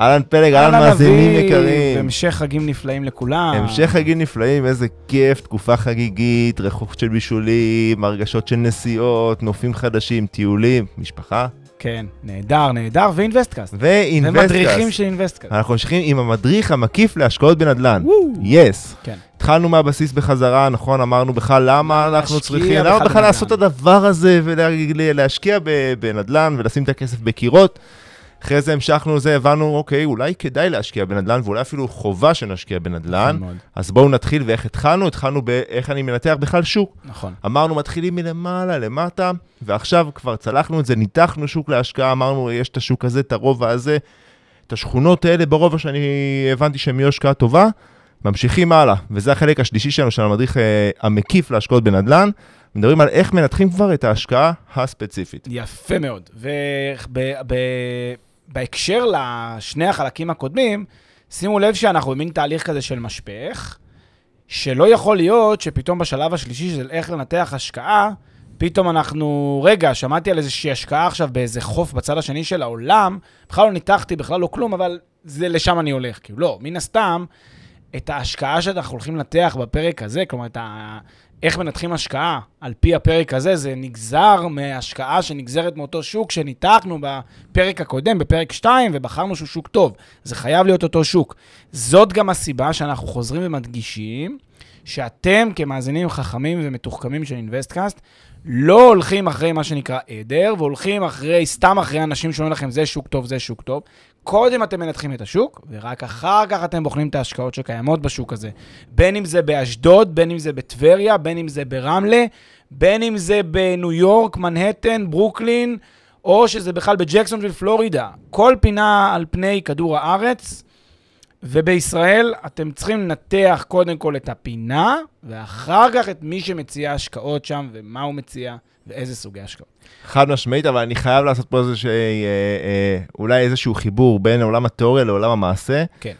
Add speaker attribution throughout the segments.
Speaker 1: אהלן פלג, אהלן מאזינים יקרים.
Speaker 2: המשך חגים נפלאים לכולם.
Speaker 1: המשך חגים נפלאים, איזה כיף, תקופה חגיגית, ריחות של בישולים, הרגשות של נסיעות, נופים חדשים, טיולים, משפחה
Speaker 2: כן, נהדר, נהדר, ו
Speaker 1: InvestCast. ו InvestCast.
Speaker 2: ומדריכים של InvestCast.
Speaker 1: אנחנו ממשיכים עם המדריך המקיף להשקעות בנדל"ן. Yes.
Speaker 2: כן.
Speaker 1: התחלנו מהבסיס בחזרה, נכון? אמרנו בכלל למה אנחנו צריכים, למה בכלל
Speaker 2: בנדל"ן.
Speaker 1: לעשות את הדבר הזה ולהשקיע בנדל"ן ולשים את הכסף בקירות. אחרי זה המשכנו לזה, הבנו, אוקיי, אולי כדאי להשקיע בנדל"ן, ואולי אפילו חובה שנשקיע בנדל"ן.
Speaker 2: נכון.
Speaker 1: אז בואו נתחיל, ואיך התחלנו? התחלנו באיך אני מנתח בכלל שוק.
Speaker 2: נכון.
Speaker 1: אמרנו, מתחילים מלמעלה, למטה, ועכשיו כבר צלחנו את זה, ניתחנו שוק להשקעה, אמרנו, יש את השוק הזה, את הרובע הזה, את השכונות האלה ברובע שאני הבנתי שהן יהיו השקעה טובה, ממשיכים הלאה. וזה החלק השלישי שלנו, של המדריך אה, המקיף להשקעות בנדל"ן. מדברים על איך מנתחים כבר את ההשקעה הספציפית.
Speaker 2: יפה מאוד. ובהקשר לשני החלקים הקודמים, שימו לב שאנחנו במין תהליך כזה של משפך, שלא יכול להיות שפתאום בשלב השלישי של איך לנתח השקעה, פתאום אנחנו, רגע, שמעתי על איזושהי השקעה עכשיו באיזה חוף בצד השני של העולם, בכלל לא ניתחתי, בכלל לא כלום, אבל זה לשם אני הולך. כאילו, לא, מן הסתם, את ההשקעה שאנחנו הולכים לנתח בפרק הזה, כלומר, את ה... איך מנתחים השקעה על פי הפרק הזה, זה נגזר מהשקעה שנגזרת מאותו שוק שניתחנו בפרק הקודם, בפרק 2, ובחרנו שהוא שוק טוב. זה חייב להיות אותו שוק. זאת גם הסיבה שאנחנו חוזרים ומדגישים שאתם כמאזינים חכמים ומתוחכמים של InvestCast, לא הולכים אחרי מה שנקרא עדר, והולכים אחרי, סתם אחרי אנשים שאומרים לכם, זה שוק טוב, זה שוק טוב. קודם אתם מנתחים את השוק, ורק אחר כך אתם בוחנים את ההשקעות שקיימות בשוק הזה. בין אם זה באשדוד, בין אם זה בטבריה, בין אם זה ברמלה, בין אם זה בניו יורק, מנהטן, ברוקלין, או שזה בכלל בג'קסונוויל, פלורידה. כל פינה על פני כדור הארץ, ובישראל אתם צריכים לנתח קודם כל את הפינה, ואחר כך את מי שמציע השקעות שם, ומה הוא מציע, ואיזה סוגי השקעות.
Speaker 1: חד משמעית, אבל אני חייב לעשות פה איזשהו, אה, אה, אולי איזשהו חיבור בין עולם התיאוריה לעולם המעשה.
Speaker 2: כן.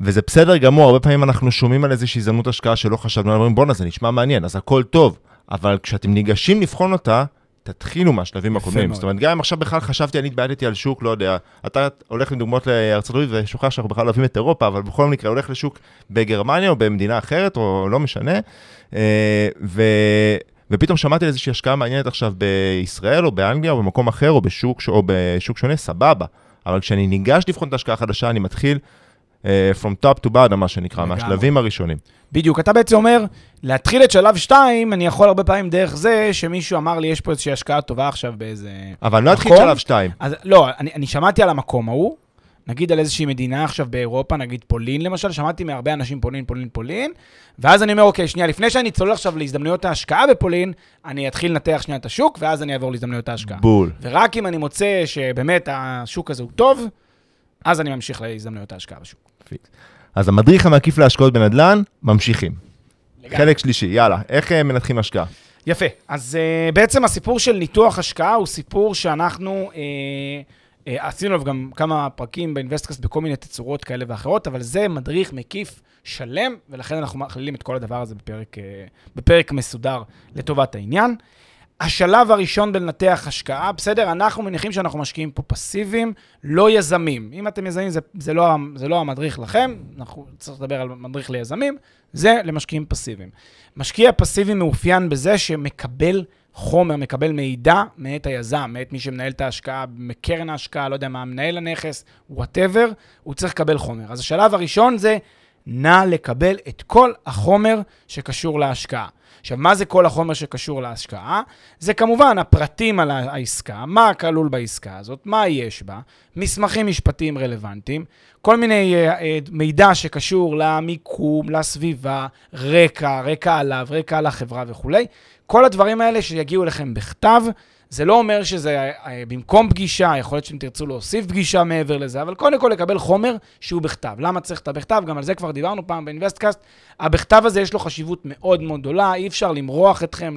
Speaker 1: וזה בסדר גמור, הרבה פעמים אנחנו שומעים על איזושהי הזדמנות השקעה שלא חשבנו, אומרים בואנה זה נשמע מעניין, אז הכל טוב, אבל כשאתם ניגשים לבחון אותה, תתחילו מהשלבים הקודמים. זאת אומרת, גם אם עכשיו בכלל חשבתי, אני התבעטתי על שוק, לא יודע, אתה הולך עם דוגמאות לארצות הברית ושוכח שאנחנו בכלל אוהבים את אירופה, אבל בכל מקרה הולך לשוק בגרמניה או במדינה אחרת, או לא משנה, אה, ו... ופתאום שמעתי על איזושהי השקעה מעניינת עכשיו בישראל, או באנגליה, או במקום אחר, או בשוק, או בשוק שונה, סבבה. אבל כשאני ניגש לבחון את ההשקעה החדשה, אני מתחיל from top to bottom, מה שנקרא. מהשלבים הראשונים.
Speaker 2: בדיוק, אתה בעצם אומר, להתחיל את שלב 2, אני יכול הרבה פעמים דרך זה שמישהו אמר לי, יש פה איזושהי השקעה טובה עכשיו באיזה...
Speaker 1: אבל לא אתחיל
Speaker 2: נכון.
Speaker 1: שלב 2.
Speaker 2: אז לא, אני, אני שמעתי על המקום ההוא, נגיד על איזושהי מדינה עכשיו באירופה, נגיד פולין למשל, שמעתי מהרבה אנשים פולין, פולין, פולין, ואז אני אומר, אוקיי, שנייה, לפני שאני צולל עכשיו להזדמנויות ההשקעה בפולין, אני אתחיל לנתח שנייה את השוק, ואז אני אעבור להזדמנויות ההשקעה.
Speaker 1: בול.
Speaker 2: ורק אם אני מוצא שבאמת השוק הזה הוא טוב, אז אני ממשיך להזדמנויות ההשקעה בשוק.
Speaker 1: אז המדריך המקיף להשקעות בנדל"ן, ממשיכים.
Speaker 2: לגמרי.
Speaker 1: חלק שלישי, יאללה, איך אה, מנתחים השקעה?
Speaker 2: יפה. אז uh, בעצם הסיפור של ניתוח השקעה הוא סיפור שאנחנו uh, uh, עשינו עליו גם כמה פרקים באינבסטקאסט בכל מיני תצורות כאלה ואחרות, אבל זה מדריך מקיף שלם, ולכן אנחנו מכלילים את כל הדבר הזה בפרק, uh, בפרק מסודר לטובת העניין. השלב הראשון בלנתח השקעה, בסדר, אנחנו מניחים שאנחנו משקיעים פה פסיביים, לא יזמים. אם אתם יזמים, זה, זה, לא, זה לא המדריך לכם, אנחנו צריך לדבר על מדריך ליזמים, זה למשקיעים פסיביים. משקיע פסיבי מאופיין בזה שמקבל חומר, מקבל מידע מאת היזם, מאת מי שמנהל את ההשקעה, מקרן ההשקעה, לא יודע מה, מנהל הנכס, whatever, הוא צריך לקבל חומר. אז השלב הראשון זה נא לקבל את כל החומר שקשור להשקעה. עכשיו, מה זה כל החומר שקשור להשקעה? זה כמובן הפרטים על העסקה, מה כלול בעסקה הזאת, מה יש בה, מסמכים משפטיים רלוונטיים, כל מיני uh, uh, מידע שקשור למיקום, לסביבה, רקע, רקע עליו, רקע על החברה וכולי. כל הדברים האלה שיגיעו אליכם בכתב, זה לא אומר שזה uh, במקום פגישה, יכול להיות שאתם תרצו להוסיף פגישה מעבר לזה, אבל קודם כל לקבל חומר שהוא בכתב. למה צריך את הבכתב? גם על זה כבר דיברנו פעם באינבסטקאסט. הבכתב הזה יש לו חשיבות מאוד מאוד גדולה, אי אפשר למרוח אתכם,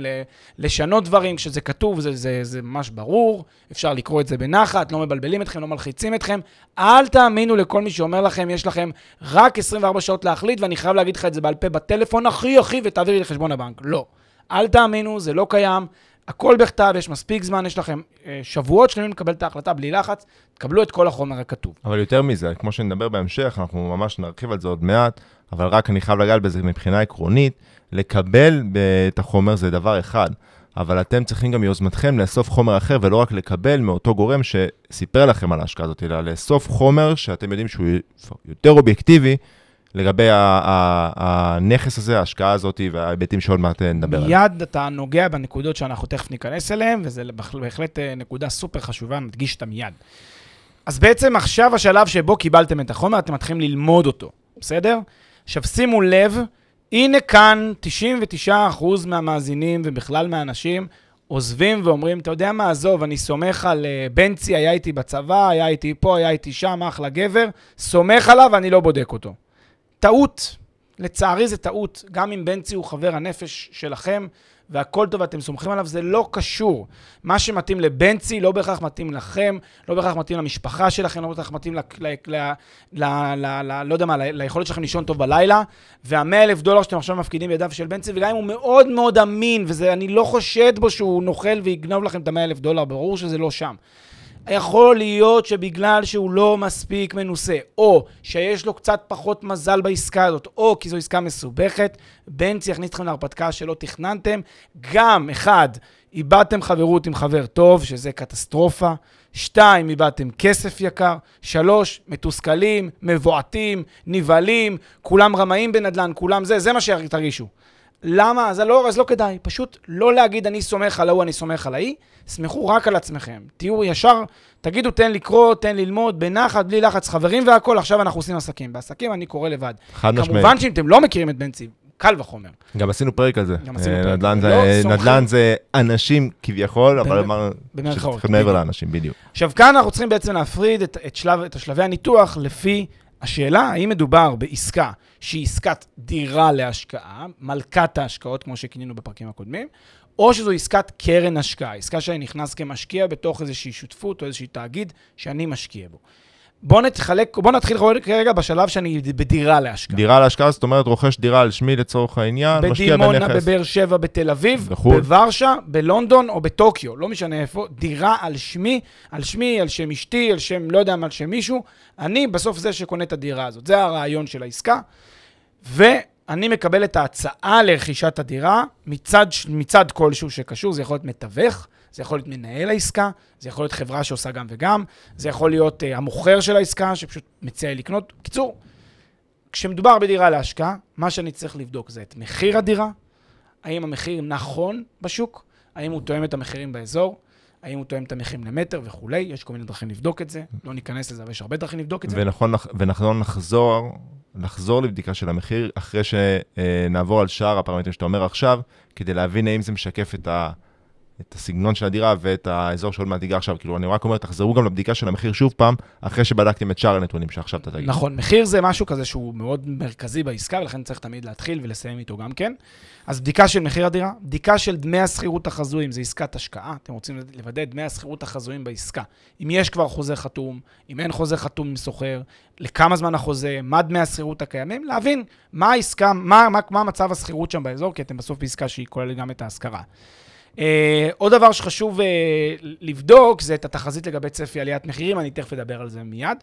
Speaker 2: לשנות דברים כשזה כתוב, זה, זה, זה ממש ברור, אפשר לקרוא את זה בנחת, לא מבלבלים אתכם, לא מלחיצים אתכם. אל תאמינו לכל מי שאומר לכם, יש לכם רק 24 שעות להחליט, ואני חייב להגיד לך את זה בעל פה בטלפון, הכי הכי, ותעבירי לחשבון הבנק. לא. אל תאמינו, זה לא קיים. הכל בכתב, יש מספיק זמן, יש לכם אה, שבועות שלמים לקבל את ההחלטה בלי לחץ, תקבלו את כל החומר הכתוב.
Speaker 1: אבל יותר מזה, כמו שנדבר בהמשך, אנחנו ממש נרחיב על זה עוד מעט, אבל רק אני חייב לגעת בזה מבחינה עקרונית, לקבל את החומר זה דבר אחד, אבל אתם צריכים גם מיוזמתכם לאסוף חומר אחר, ולא רק לקבל מאותו גורם שסיפר לכם על ההשקעה הזאת, אלא לאסוף חומר שאתם יודעים שהוא יותר אובייקטיבי, לגבי הנכס הזה, ההשקעה הזאת וההיבטים שעוד מעט נדבר
Speaker 2: עליהם. מיד אתה נוגע בנקודות שאנחנו תכף ניכנס אליהן, וזה בהחלט אה, נקודה סופר חשובה, נדגיש אותה מיד. אז בעצם עכשיו השלב שבו קיבלתם את החומר, אתם מתחילים ללמוד אותו, בסדר? עכשיו שימו לב, הנה כאן 99% מהמאזינים ובכלל מהאנשים עוזבים ואומרים, אתה יודע מה, עזוב, אני סומך על uh, בנצי, היה איתי בצבא, היה איתי פה, היה איתי שם, אחלה גבר, סומך עליו, אני לא בודק אותו. טעות. לצערי זה טעות. גם אם בנצי הוא חבר הנפש שלכם, והכל טוב ואתם סומכים עליו, זה לא קשור. מה שמתאים לבנצי לא בהכרח מתאים לכם, לא בהכרח מתאים למשפחה שלכם, לא בהכרח מתאים, ל, ל, ל, ל, ל, ל, לא יודע מה, ל, ליכולת שלכם לישון טוב בלילה, והמאה אלף דולר שאתם עכשיו מפקידים בידיו של בנצי, וגם אם הוא מאוד מאוד אמין, ואני לא חושד בו שהוא נוכל ויגנוב לכם את המאה אלף דולר, ברור שזה לא שם. יכול להיות שבגלל שהוא לא מספיק מנוסה, או שיש לו קצת פחות מזל בעסקה הזאת, או כי זו עסקה מסובכת, בנצי יכניס אתכם להרפתקה שלא תכננתם. גם, אחד, איבדתם חברות עם חבר טוב, שזה קטסטרופה. שתיים, איבדתם כסף יקר. שלוש, מתוסכלים, מבועטים, נבהלים, כולם רמאים בנדל"ן, כולם זה, זה מה שתרגישו. למה? אז לא, אז לא כדאי. פשוט לא להגיד אני סומך על ההוא, אני סומך על ההיא. סמכו רק על עצמכם. תהיו ישר, תגידו תן לקרוא, תן ללמוד, בנחת, בלי לחץ, חברים והכול, עכשיו אנחנו עושים עסקים. בעסקים אני קורא לבד.
Speaker 1: חד משמעית.
Speaker 2: כמובן שאם אתם לא מכירים את בנצי, קל וחומר.
Speaker 1: גם עשינו פרק על זה.
Speaker 2: גם עשינו פרק.
Speaker 1: נדל"ן זה, לא נדל"ן זה אנשים כביכול, אבל אמרנו שצריך מעבר לאנשים, בדיוק.
Speaker 2: עכשיו, כאן אנחנו צריכים בעצם להפריד את, את, שלב, את השלבי הניתוח לפי השאלה, האם מדובר בעסקה שהיא עסקת דירה להשקעה, מלכת ההשקעות, כמו שכינינו בפרקים הקודמים, או שזו עסקת קרן השקעה, עסקה שאני נכנס כמשקיע בתוך איזושהי שותפות או איזושהי תאגיד שאני משקיע בו. בוא נתחלק, בוא נתחיל כרגע בשלב שאני בדירה להשקעה.
Speaker 1: דירה להשקעה, זאת אומרת, רוכש דירה על שמי לצורך העניין, משקיע בנכס.
Speaker 2: בדימונה, בבאר שבע, בתל אביב, בחו"ל. בוורשה, בלונדון או בטוקיו, לא משנה איפה, דירה על שמי, על שמי, על שם אשתי, על שם, לא יודע, על שם מישהו. אני בסוף זה שקונה את הדירה הזאת. זה הרעיון של העסקה. ואני מקבל את ההצעה לרכישת הדירה מצד, מצד כלשהו שקשור, זה יכול להיות מתווך. זה יכול להיות מנהל העסקה, זה יכול להיות חברה שעושה גם וגם, זה יכול להיות uh, המוכר של העסקה שפשוט מציע לי לקנות. בקיצור, כשמדובר בדירה להשקעה, מה שאני צריך לבדוק זה את מחיר הדירה, האם המחיר נכון בשוק, האם הוא תואם את המחירים באזור, האם הוא תואם את המחירים למטר וכולי, יש כל מיני דרכים לבדוק את זה, לא ניכנס לזה, אבל יש הרבה דרכים לבדוק את זה.
Speaker 1: ונכון, ונכון לחזור, לחזור לבדיקה של המחיר, אחרי שנעבור על שאר הפרמטרים שאתה אומר עכשיו, כדי להבין האם זה משקף את ה... את הסגנון של הדירה ואת האזור שעוד מעט תיגע עכשיו. כאילו, אני רק אומר, תחזרו גם לבדיקה של המחיר שוב פעם, אחרי שבדקתם את שאר הנתונים שעכשיו אתה תגיד.
Speaker 2: נכון, מחיר זה משהו כזה שהוא מאוד מרכזי בעסקה, ולכן צריך תמיד להתחיל ולסיים איתו גם כן. אז בדיקה של מחיר הדירה, בדיקה של דמי השכירות החזויים, זה עסקת השקעה, אתם רוצים לוודא דמי השכירות החזויים בעסקה. אם יש כבר חוזה חתום, אם אין חוזה חתום עם סוחר, לכמה זמן החוזה, מה דמי השכירות הקיימים, להבין מה העסקה, מה, מה, מה מצב השכירות שם באזור, כי אתם בסוף בעסקה שהיא כוללת גם את ההשכרה. Uh, עוד דבר שחשוב uh, לבדוק זה את התחזית לגבי צפי עליית מחירים, אני תכף אדבר על זה מיד.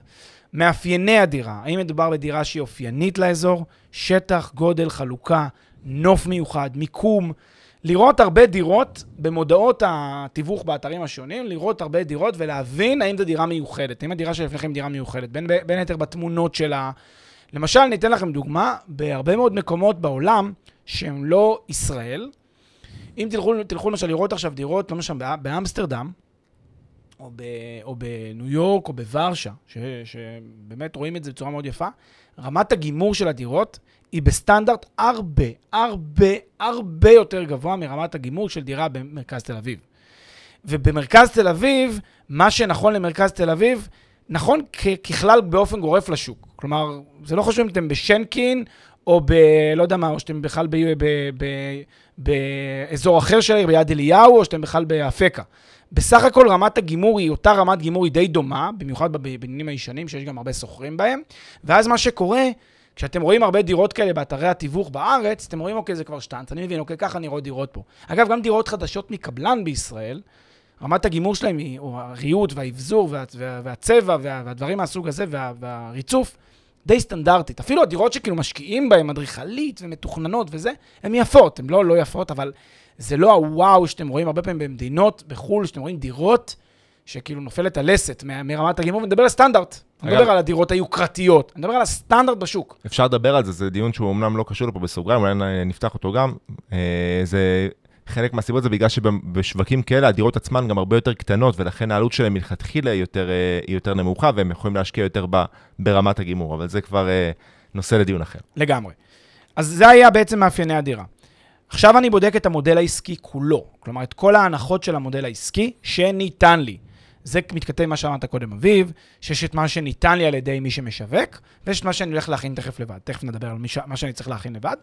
Speaker 2: מאפייני הדירה, האם מדובר בדירה שהיא אופיינית לאזור? שטח, גודל, חלוקה, נוף מיוחד, מיקום. לראות הרבה דירות במודעות התיווך באתרים השונים, לראות הרבה דירות ולהבין האם זו דירה מיוחדת, האם הדירה שלפניכם דירה מיוחדת, בין, בין היתר בתמונות שלה, למשל, אני אתן לכם דוגמה, בהרבה מאוד מקומות בעולם שהם לא ישראל, אם תלכו, תלכו למשל לראות עכשיו דירות, לא משנה, באמסטרדם, או, ב, או בניו יורק, או בוורשה, ש, שבאמת רואים את זה בצורה מאוד יפה, רמת הגימור של הדירות היא בסטנדרט הרבה, הרבה, הרבה יותר גבוה מרמת הגימור של דירה במרכז תל אביב. ובמרכז תל אביב, מה שנכון למרכז תל אביב, נכון ככלל באופן גורף לשוק. כלומר, זה לא חשוב אם אתם בשנקין, או ב... לא יודע מה, או שאתם בכלל ב, ב, ב, באזור אחר של העיר, ביד אליהו, או שאתם בכלל באפקה. בסך הכל רמת הגימור היא אותה רמת גימור, היא די דומה, במיוחד בבניינים הישנים, שיש גם הרבה שוכרים בהם. ואז מה שקורה, כשאתם רואים הרבה דירות כאלה באתרי התיווך בארץ, אתם רואים, אוקיי, זה כבר שטאנץ, אני מבין, אוקיי, ככה נראות דירות פה. אגב, גם דירות חדשות מקבלן בישראל, רמת הגימור שלהם היא, או הריהוט והאבזור וה, וה, והצבע וה, והדברים מהסוג הזה וה, והריצוף, די סטנדרטית. אפילו הדירות שכאילו משקיעים בהן, אדריכלית ומתוכננות וזה, הן יפות, הן לא לא יפות, אבל זה לא הוואו שאתם רואים הרבה פעמים במדינות בחו"ל, שאתם רואים דירות שכאילו נופלת הלסת מרמת הגימור, ונדבר על סטנדרט. אני מדבר על הדירות היוקרתיות, אני מדבר על הסטנדרט בשוק.
Speaker 1: אפשר לדבר על זה, זה דיון שהוא אמנם לא קשור לפה בסוגריים, אולי נפתח אותו גם. אה, זה חלק מהסיבות זה בגלל שבשווקים כאלה הדירות עצמן גם הרבה יותר קטנות, ולכן העלות שלהם מלכתחילה היא יותר, אה, יותר נמוכה, והם יכולים להשקיע יותר ב, ברמת הגימור, אבל זה כבר אה, נושא לדיון אחר.
Speaker 2: לגמרי. אז זה היה בעצם מאפייני הדירה. עכשיו אני בודק את המודל העסקי כולו, כלומר את כל ההנחות של המודל העסקי שניתן לי. זה מתכתב מה שאמרת קודם, אביב, שיש את מה שניתן לי על ידי מי שמשווק, ויש את מה שאני הולך להכין תכף לבד. תכף נדבר על. מה שאני צריך להכין לבד.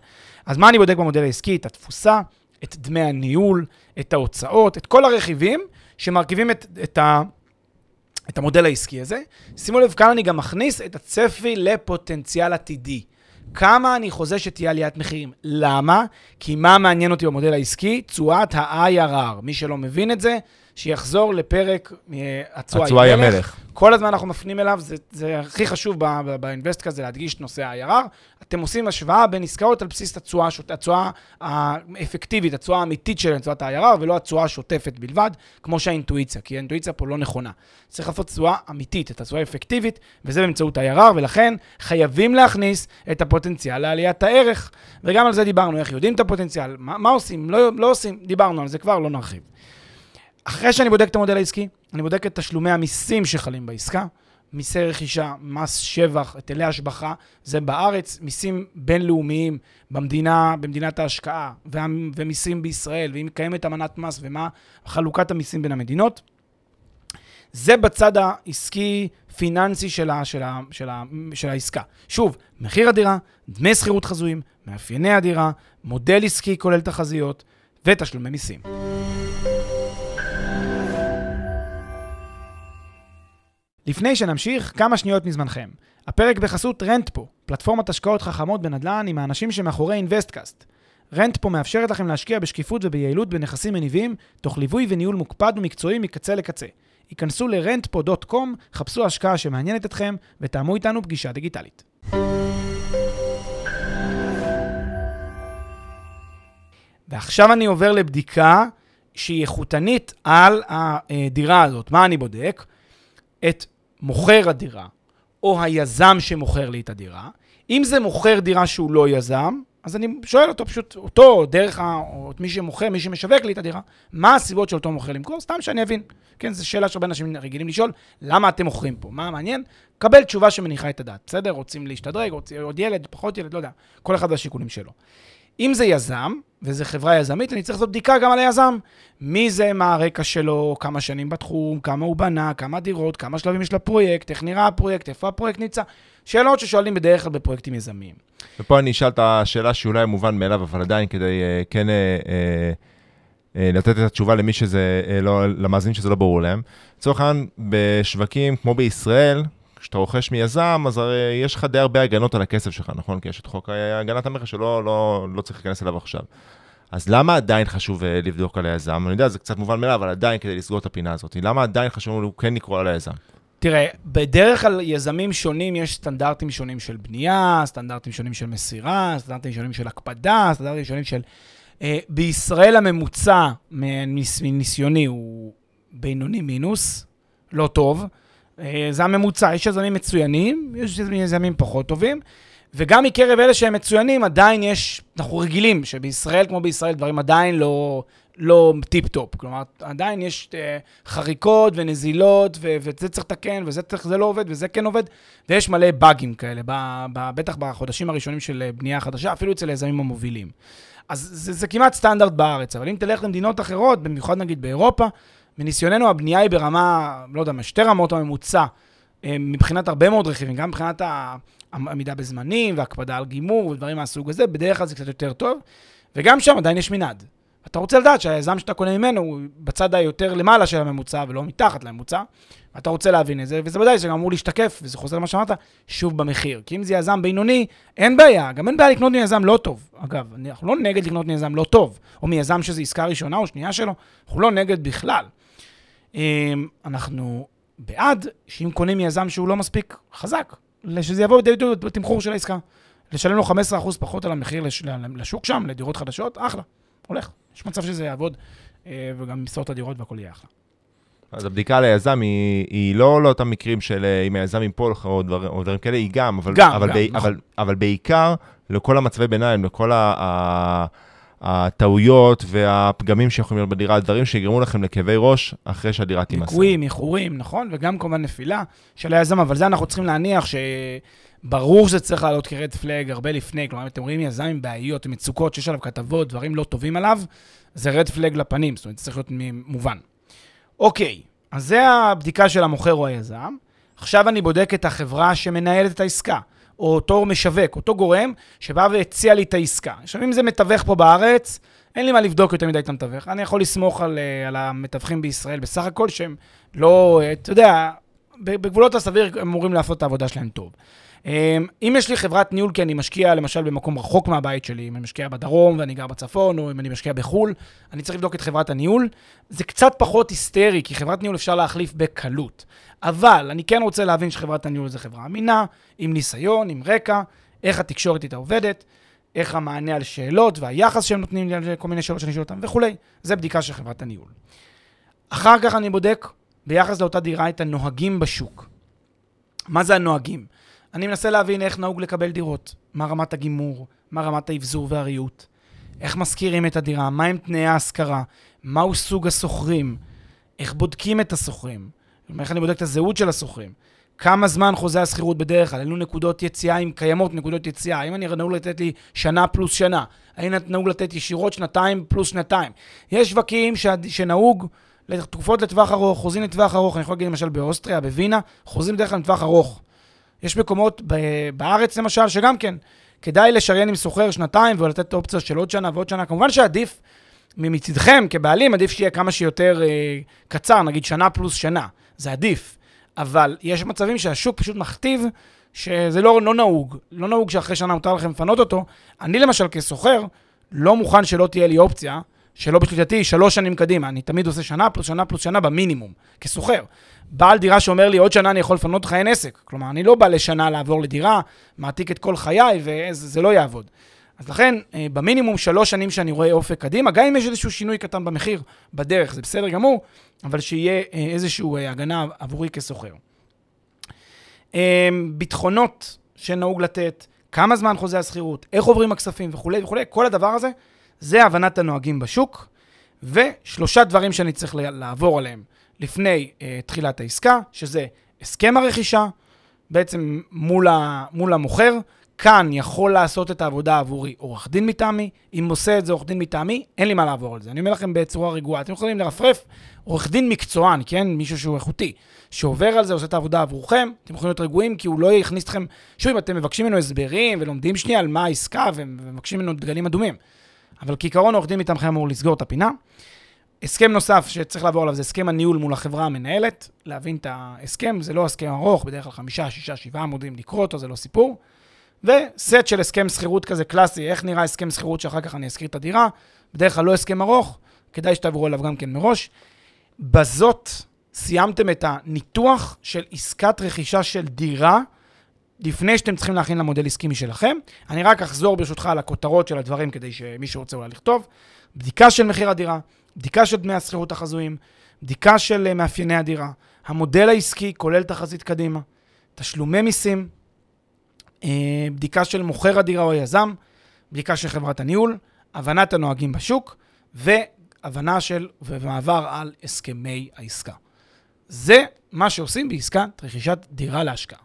Speaker 2: אז מה אני בודק במודל העסקי? את התפוסה, את דמי הניהול, את ההוצאות, את כל הרכיבים שמרכיבים את, את, ה, את המודל העסקי הזה. שימו לב, כאן אני גם מכניס את הצפי לפוטנציאל עתידי. כמה אני חוזה שתהיה עליית מחירים. למה? כי מה מעניין אותי במודל העסקי? תשואת ה-IRR. מי שלא מבין את זה, שיחזור לפרק אה, התשואה
Speaker 1: היא המלך.
Speaker 2: כל הזמן אנחנו מפנים אליו, זה, זה הכי חשוב באינבסט כזה להדגיש את נושא ה-IRR. אתם עושים השוואה בין עסקאות על בסיס התשואה, התשואה האפקטיבית, התשואה האמיתית של תשואת ה-IRR, ולא התשואה השוטפת בלבד, כמו שהאינטואיציה, כי האינטואיציה פה לא נכונה. צריך לעשות תשואה אמיתית, את התשואה האפקטיבית, וזה באמצעות ה-IRR, ולכן חייבים להכניס את הפוטנציאל לעליית הערך. וגם על זה דיברנו, איך יודעים את הפוטנציאל, מה, מה עושים, לא, לא עושים, דיברנו על זה כבר, לא נרחיב. אחרי שאני בודק את המודל העסקי, אני בודק את תשלומי המיסים שחלים בעסקה, מיסי רכישה, מס שבח, היטלי השבחה, זה בארץ, מיסים בינלאומיים במדינה, במדינת ההשקעה, ומיסים בישראל, ואם קיימת אמנת מס ומה חלוקת המיסים בין המדינות. זה בצד העסקי, פיננסי של, ה, של, ה, של, של העסקה. שוב, מחיר הדירה, דמי שכירות חזויים, מאפייני הדירה, מודל עסקי כולל תחזיות ותשלומי מיסים. לפני שנמשיך, כמה שניות מזמנכם. הפרק בחסות Rentpo, פלטפורמת השקעות חכמות בנדל"ן עם האנשים שמאחורי InvestCast. Rentpo מאפשרת לכם להשקיע בשקיפות וביעילות בנכסים מניבים, תוך ליווי וניהול מוקפד ומקצועי מקצה לקצה. היכנסו ל-rentpo.com, חפשו השקעה שמעניינת אתכם, ותאמו איתנו פגישה דיגיטלית. ועכשיו אני עובר לבדיקה שהיא איכותנית על הדירה הזאת. מה אני בודק? את מוכר הדירה, או היזם שמוכר לי את הדירה. אם זה מוכר דירה שהוא לא יזם, אז אני שואל אותו פשוט, אותו, דרך ה... או את מי שמוכר, מי שמשווק לי את הדירה, מה הסיבות של אותו מוכר למכור? סתם שאני אבין. כן, זו שאלה שהרבה אנשים רגילים לשאול, למה אתם מוכרים פה? מה מעניין? קבל תשובה שמניחה את הדעת, בסדר? רוצים להשתדרג, רוצים עוד ילד, פחות ילד, לא יודע. כל אחד והשיקולים שלו. אם זה יזם, וזו חברה יזמית, אני צריך לעשות בדיקה גם על היזם. מי זה, מה הרקע שלו, כמה שנים בתחום, כמה הוא בנה, כמה דירות, כמה שלבים יש לפרויקט, איך נראה הפרויקט, איפה הפרויקט נמצא. שאלות ששואלים בדרך כלל בפרויקטים יזמיים.
Speaker 1: ופה אני אשאל את השאלה שאולי מובן מאליו, אבל עדיין כדי uh, כן uh, uh, לתת את התשובה למי שזה, uh, לא, למאזינים שזה לא ברור להם. לצורך העניין, בשווקים כמו בישראל, כשאתה רוכש מיזם, אז הרי יש לך די הרבה הגנות על הכסף שלך, נכון? כי יש את חוק הגנת המכר שלא לא, לא צריך להיכנס אליו עכשיו. אז למה עדיין חשוב uh, לבדוק על היזם? אני יודע, זה קצת מובן מאליו, אבל עדיין כדי לסגור את הפינה הזאת. למה עדיין חשוב לנו כן לקרוא על היזם?
Speaker 2: תראה, בדרך כלל יזמים שונים יש סטנדרטים שונים של בנייה, סטנדרטים שונים של מסירה, סטנדרטים שונים של הקפדה, סטנדרטים שונים של... Uh, בישראל הממוצע מניסיוני הוא בינוני מינוס, לא טוב. אה, זה הממוצע, יש יזמים מצוינים, יש יזמים פחות טובים, וגם מקרב אלה שהם מצוינים, עדיין יש, אנחנו רגילים שבישראל, כמו בישראל, דברים עדיין לא, לא טיפ-טופ. כלומר, עדיין יש אה, חריקות ונזילות, ו- וזה צריך לתקן, וזה צריך, זה לא עובד, וזה כן עובד, ויש מלא באגים כאלה, ב- ב- בטח בחודשים הראשונים של אה, בנייה חדשה, אפילו אצל היזמים המובילים. אז זה, זה כמעט סטנדרט בארץ, אבל אם תלך למדינות אחרות, במיוחד נגיד באירופה, מניסיוננו הבנייה היא ברמה, לא יודע, שתי רמות הממוצע, אה, מבחינת הרבה מאוד רכיבים, גם מבחינת העמידה בזמנים והקפדה על גימור ודברים מהסוג הזה, בדרך כלל זה קצת יותר טוב, וגם שם עדיין יש מנעד. אתה רוצה לדעת שהיזם שאתה קונה ממנו הוא בצד היותר למעלה של הממוצע ולא מתחת לממוצע, ואתה רוצה להבין את זה, וזה ודאי שגם אמור להשתקף, וזה חוזר למה שאמרת, שוב במחיר. כי אם זה יזם בינוני, אין בעיה, גם אין בעיה לקנות מיזם לא טוב. אגב, אנחנו לא נגד לקנות מיזם לא טוב, או מיזם שזו עסקה ראשונה או שנייה שלו, אנחנו לא נגד בכלל. אמ, אנחנו בעד שאם קונים מיזם שהוא לא מספיק חזק, שזה יבוא לידי ביטוי בתמחור של העסקה. לשלם לו 15% פחות על המחיר לשוק שם, לדירות חדשות, אחלה, הולך. יש מצב שזה יעבוד, אה, וגם ימסור את הדירות והכל יהיה אחלה.
Speaker 1: אז הבדיקה ליזם היא, היא לא לאותם מקרים של אה, אם היזם ייפול לך או, דבר, או דברים כאלה, היא גם, אבל,
Speaker 2: גם,
Speaker 1: אבל,
Speaker 2: גם,
Speaker 1: ב,
Speaker 2: נכון.
Speaker 1: אבל, אבל בעיקר לכל המצבי ביניים, לכל ה, ה, הטעויות והפגמים שיכולים להיות בדירה, דברים שיגרמו לכם לכאבי ראש אחרי שהדירה תימסר.
Speaker 2: ליקויים, איחורים, נכון? וגם כמובן נפילה של היזם, אבל זה אנחנו צריכים להניח שברור שזה צריך לעלות כרד פלאג הרבה לפני. כלומר, אם אתם רואים יזם עם בעיות, עם מצוקות, שיש עליו כתבות, דברים לא טובים עליו, זה רד פלאג לפנים, זאת אומרת, זה צריך להיות מובן. אוקיי, אז זה הבדיקה של המוכר או היזם. עכשיו אני בודק את החברה שמנהלת את העסקה, או אותו משווק, אותו גורם שבא והציע לי את העסקה. עכשיו, אם זה מתווך פה בארץ, אין לי מה לבדוק יותר מדי את המתווך. אני יכול לסמוך על, אה, על המתווכים בישראל בסך הכל, שהם לא, אה, אתה יודע, בגבולות הסביר הם אמורים לעשות את העבודה שלהם טוב. אמ, אם יש לי חברת ניהול כי אני משקיע למשל במקום רחוק מהבית שלי, אם אני משקיע בדרום ואני גר בצפון, או אם אני משקיע בחו"ל, אני צריך לבדוק את חברת הניהול. זה קצת פחות היסטרי, כי חברת ניהול אפשר להחליף בקלות. אבל אני כן רוצה להבין שחברת הניהול זה חברה אמינה, עם ניסיון, עם רקע, איך התקשורת איתה עובדת, איך המענה על שאלות והיחס שהם נותנים לכל מיני שאלות שאני שואל אותם וכולי. זה בדיקה של חברת הניהול. אחר כך אני בודק ביחס לאותה דירה את הנוהגים בשוק. מה זה הנוהגים? אני מנסה להבין איך נהוג לקבל דירות, מה רמת הגימור, מה רמת האבזור והריהוט, איך משכירים את הדירה, מהם תנאי ההשכרה, מהו סוג השוכרים, איך בודקים את השוכרים, איך אני בודק את הזהות של השוכרים, כמה זמן חוזה השכירות בדרך כלל, אילו נקודות יציאה, אם קיימות נקודות יציאה, האם אני נהוג לתת לי שנה פלוס שנה, האם נהוג לתת ישירות שנתיים פלוס שנתיים. יש שווקים שנהוג לתקופות לטווח ארוך, חוזים לטווח ארוך, אני יכול להגיד למשל באוסטריה, בווינה, חוזים בדרך כלל לטווח ארוך. יש מקומות בארץ למשל, שגם כן, כדאי לשריין עם סוחר שנתיים ולתת אופציה של עוד שנה ועוד שנה. כמובן שעדיף, מצדכם כבעלים, עדיף שיהיה כמה שיותר אה, קצר, נגיד שנה פלוס שנה. זה עדיף. אבל יש מצבים שהשוק פשוט מכתיב שזה לא, לא נהוג. לא נהוג שאחרי שנה מותר לכם לפנות אותו. אני למשל כסוחר, לא מוכן שלא תהיה לי אופציה, שלא בשליטתי, שלוש שנים קדימה. אני תמיד עושה שנה פלוס שנה פלוס שנה במינימום, כסוחר. בעל דירה שאומר לי, עוד שנה אני יכול לפנות אותך, אין עסק. כלומר, אני לא בא לשנה לעבור לדירה, מעתיק את כל חיי, וזה לא יעבוד. אז לכן, אה, במינימום שלוש שנים שאני רואה אופק קדימה, גם אם יש איזשהו שינוי קטן במחיר בדרך, זה בסדר גמור, אבל שיהיה אה, איזושהי אה, הגנה עבורי כסוחר. ביטחונות שנהוג לתת, כמה זמן חוזה השכירות, איך עוברים הכספים וכולי וכולי, כל הדבר הזה, זה הבנת הנוהגים בשוק, ושלושה דברים שאני צריך לעבור עליהם. לפני uh, תחילת העסקה, שזה הסכם הרכישה, בעצם מול, ה, מול המוכר. כאן יכול לעשות את העבודה עבורי עורך דין מטעמי, אם עושה את זה עורך דין מטעמי, אין לי מה לעבור על זה. אני אומר לכם בצורה רגועה, אתם יכולים לרפרף עורך דין מקצוען, כן? מישהו שהוא איכותי, שעובר על זה, עושה את העבודה עבורכם, אתם יכולים להיות רגועים, כי הוא לא יכניס אתכם... שוב, אם אתם מבקשים ממנו הסברים ולומדים שנייה על מה העסקה ומבקשים ממנו דגלים אדומים. אבל כעיקרון עורך דין מטעמכם אמור לסגור את הפינה. הסכם נוסף שצריך לעבור עליו זה הסכם הניהול מול החברה המנהלת, להבין את ההסכם, זה לא הסכם ארוך, בדרך כלל חמישה, שישה, שבעה עמודים, לקרוא אותו, זה לא סיפור. וסט של הסכם שכירות כזה קלאסי, איך נראה הסכם שכירות שאחר כך אני אשכיר את הדירה, בדרך כלל לא הסכם ארוך, כדאי שתעברו עליו גם כן מראש. בזאת סיימתם את הניתוח של עסקת רכישה של דירה, לפני שאתם צריכים להכין למודל עסקי משלכם. אני רק אחזור ברשותך על הכותרות של הדברים, כדי שמי שרוצה אולי לכתוב. בדיקה של מחיר הדירה, בדיקה של דמי השכירות החזויים, בדיקה של אה, מאפייני הדירה, המודל העסקי כולל תחזית קדימה, תשלומי מיסים, בדיקה של מוכר הדירה או היזם, בדיקה של חברת הניהול, הבנת הנוהגים בשוק, והבנה של, ומעבר על הסכמי העסקה. זה מה שעושים בעסקת רכישת דירה להשקעה.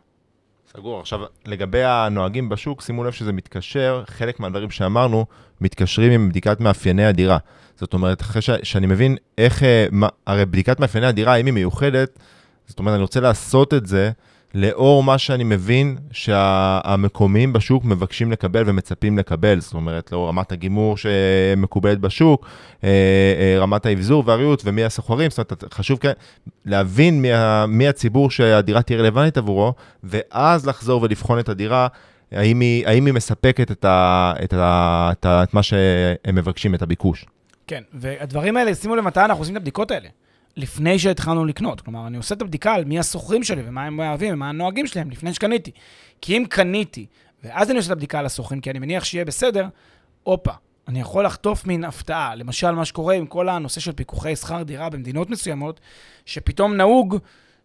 Speaker 1: סגור. עכשיו, לגבי הנוהגים בשוק, שימו לב שזה מתקשר, חלק מהדברים שאמרנו, מתקשרים עם בדיקת מאפייני הדירה. זאת אומרת, אחרי ש, שאני מבין איך, אה, מה, הרי בדיקת מאפייני הדירה, אם היא מיוחדת, זאת אומרת, אני רוצה לעשות את זה לאור מה שאני מבין שהמקומיים בשוק מבקשים לקבל ומצפים לקבל, זאת אומרת, לאור רמת הגימור שמקובלת בשוק, אה, אה, רמת האבזור והריהוט ומי הסוחרים, זאת אומרת, חשוב כן להבין מי, מי הציבור שהדירה תהיה רלוונטית עבורו, ואז לחזור ולבחון את הדירה. האם היא, האם היא מספקת את, ה, את, ה, את, ה, את מה שהם מבקשים, את הביקוש.
Speaker 2: כן, והדברים האלה, שימו מתי אנחנו עושים את הבדיקות האלה. לפני שהתחלנו לקנות. כלומר, אני עושה את הבדיקה על מי השוכרים שלי ומה הם אוהבים ומה הנוהגים שלהם לפני שקניתי. כי אם קניתי, ואז אני עושה את הבדיקה על השוכרים, כי אני מניח שיהיה בסדר, הופה, אני יכול לחטוף מין הפתעה. למשל, מה שקורה עם כל הנושא של פיקוחי שכר דירה במדינות מסוימות, שפתאום נהוג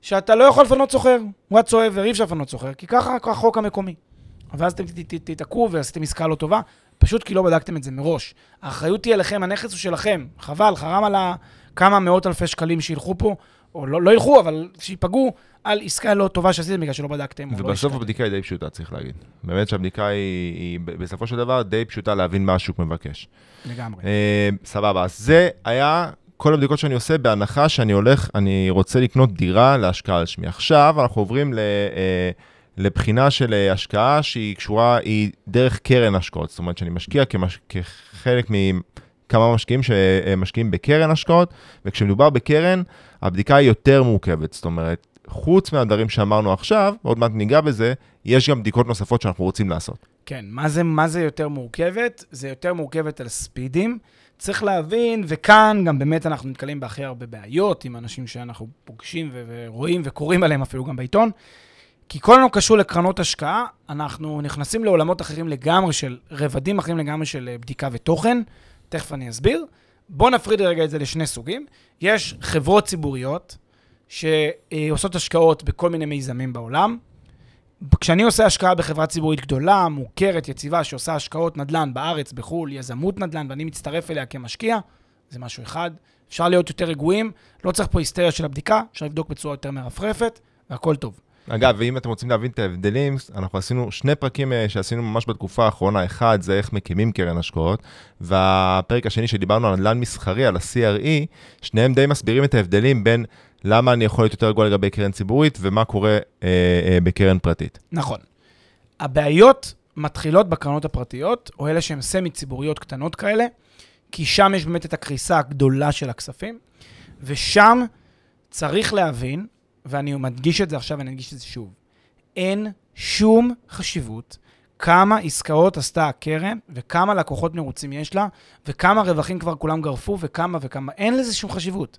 Speaker 2: שאתה לא יכול לפנות שוכר, whatsoever, אי אפשר לפנות שוכר, כי ככה החוק המקומי. ואז אתם תיתקעו ועשיתם עסקה לא טובה, פשוט כי לא בדקתם את זה מראש. האחריות היא עליכם, הנכס הוא שלכם. חבל, חרם על כמה מאות אלפי שקלים שילכו פה, או לא, לא ילכו, אבל שיפגעו על עסקה לא טובה שעשיתם בגלל שלא בדקתם.
Speaker 1: לא ובסוף לא הבדיקה היא די פשוטה, צריך להגיד. באמת שהבדיקה היא, היא בסופו של דבר די פשוטה להבין מה השוק מבקש.
Speaker 2: לגמרי.
Speaker 1: אה, סבבה, אז זה היה כל הבדיקות שאני עושה בהנחה שאני הולך, אני רוצה לקנות דירה להשקעה על שמי. עכשיו אנחנו עוברים ל... אה, לבחינה של אה, השקעה שהיא קשורה, היא דרך קרן השקעות. זאת אומרת שאני משקיע כמש... כחלק מכמה משקיעים שמשקיעים בקרן השקעות, וכשמדובר בקרן, הבדיקה היא יותר מורכבת. זאת אומרת, חוץ מהדברים שאמרנו עכשיו, עוד מעט ניגע בזה, יש גם בדיקות נוספות שאנחנו רוצים לעשות.
Speaker 2: כן, מה זה, מה זה יותר מורכבת? זה יותר מורכבת על ספידים. צריך להבין, וכאן גם באמת אנחנו נתקלים בהכי הרבה בעיות עם אנשים שאנחנו פוגשים ורואים וקוראים עליהם אפילו גם בעיתון. כי כל הזמן קשור לקרנות השקעה, אנחנו נכנסים לעולמות אחרים לגמרי של, רבדים אחרים לגמרי של אה, בדיקה ותוכן, תכף אני אסביר. בואו נפריד רגע את זה לשני סוגים. יש חברות ציבוריות שעושות השקעות בכל מיני מיזמים בעולם. כשאני עושה השקעה בחברה ציבורית גדולה, מוכרת, יציבה, שעושה השקעות נדל"ן בארץ, בחו"ל, יזמות נדל"ן, ואני מצטרף אליה כמשקיע, זה משהו אחד. אפשר להיות יותר רגועים, לא צריך פה היסטריה של הבדיקה, אפשר לבדוק בצורה יותר מרפרפת, והכל טוב.
Speaker 1: אגב, ואם אתם רוצים להבין את ההבדלים, אנחנו עשינו שני פרקים אה, שעשינו ממש בתקופה האחרונה. אחד זה איך מקימים קרן השקעות, והפרק השני שדיברנו על נדל"ן מסחרי, על ה-CRE, שניהם די מסבירים את ההבדלים בין למה אני יכול להיות יותר רגוע לגבי קרן ציבורית ומה קורה אה, אה, בקרן פרטית.
Speaker 2: נכון. הבעיות מתחילות בקרנות הפרטיות, או אלה שהן סמי-ציבוריות קטנות כאלה, כי שם יש באמת את הקריסה הגדולה של הכספים, ושם צריך להבין ואני מדגיש את זה עכשיו ואני אדגיש את זה שוב, אין שום חשיבות כמה עסקאות עשתה הקרן וכמה לקוחות מרוצים יש לה וכמה רווחים כבר כולם גרפו וכמה וכמה, אין לזה שום חשיבות.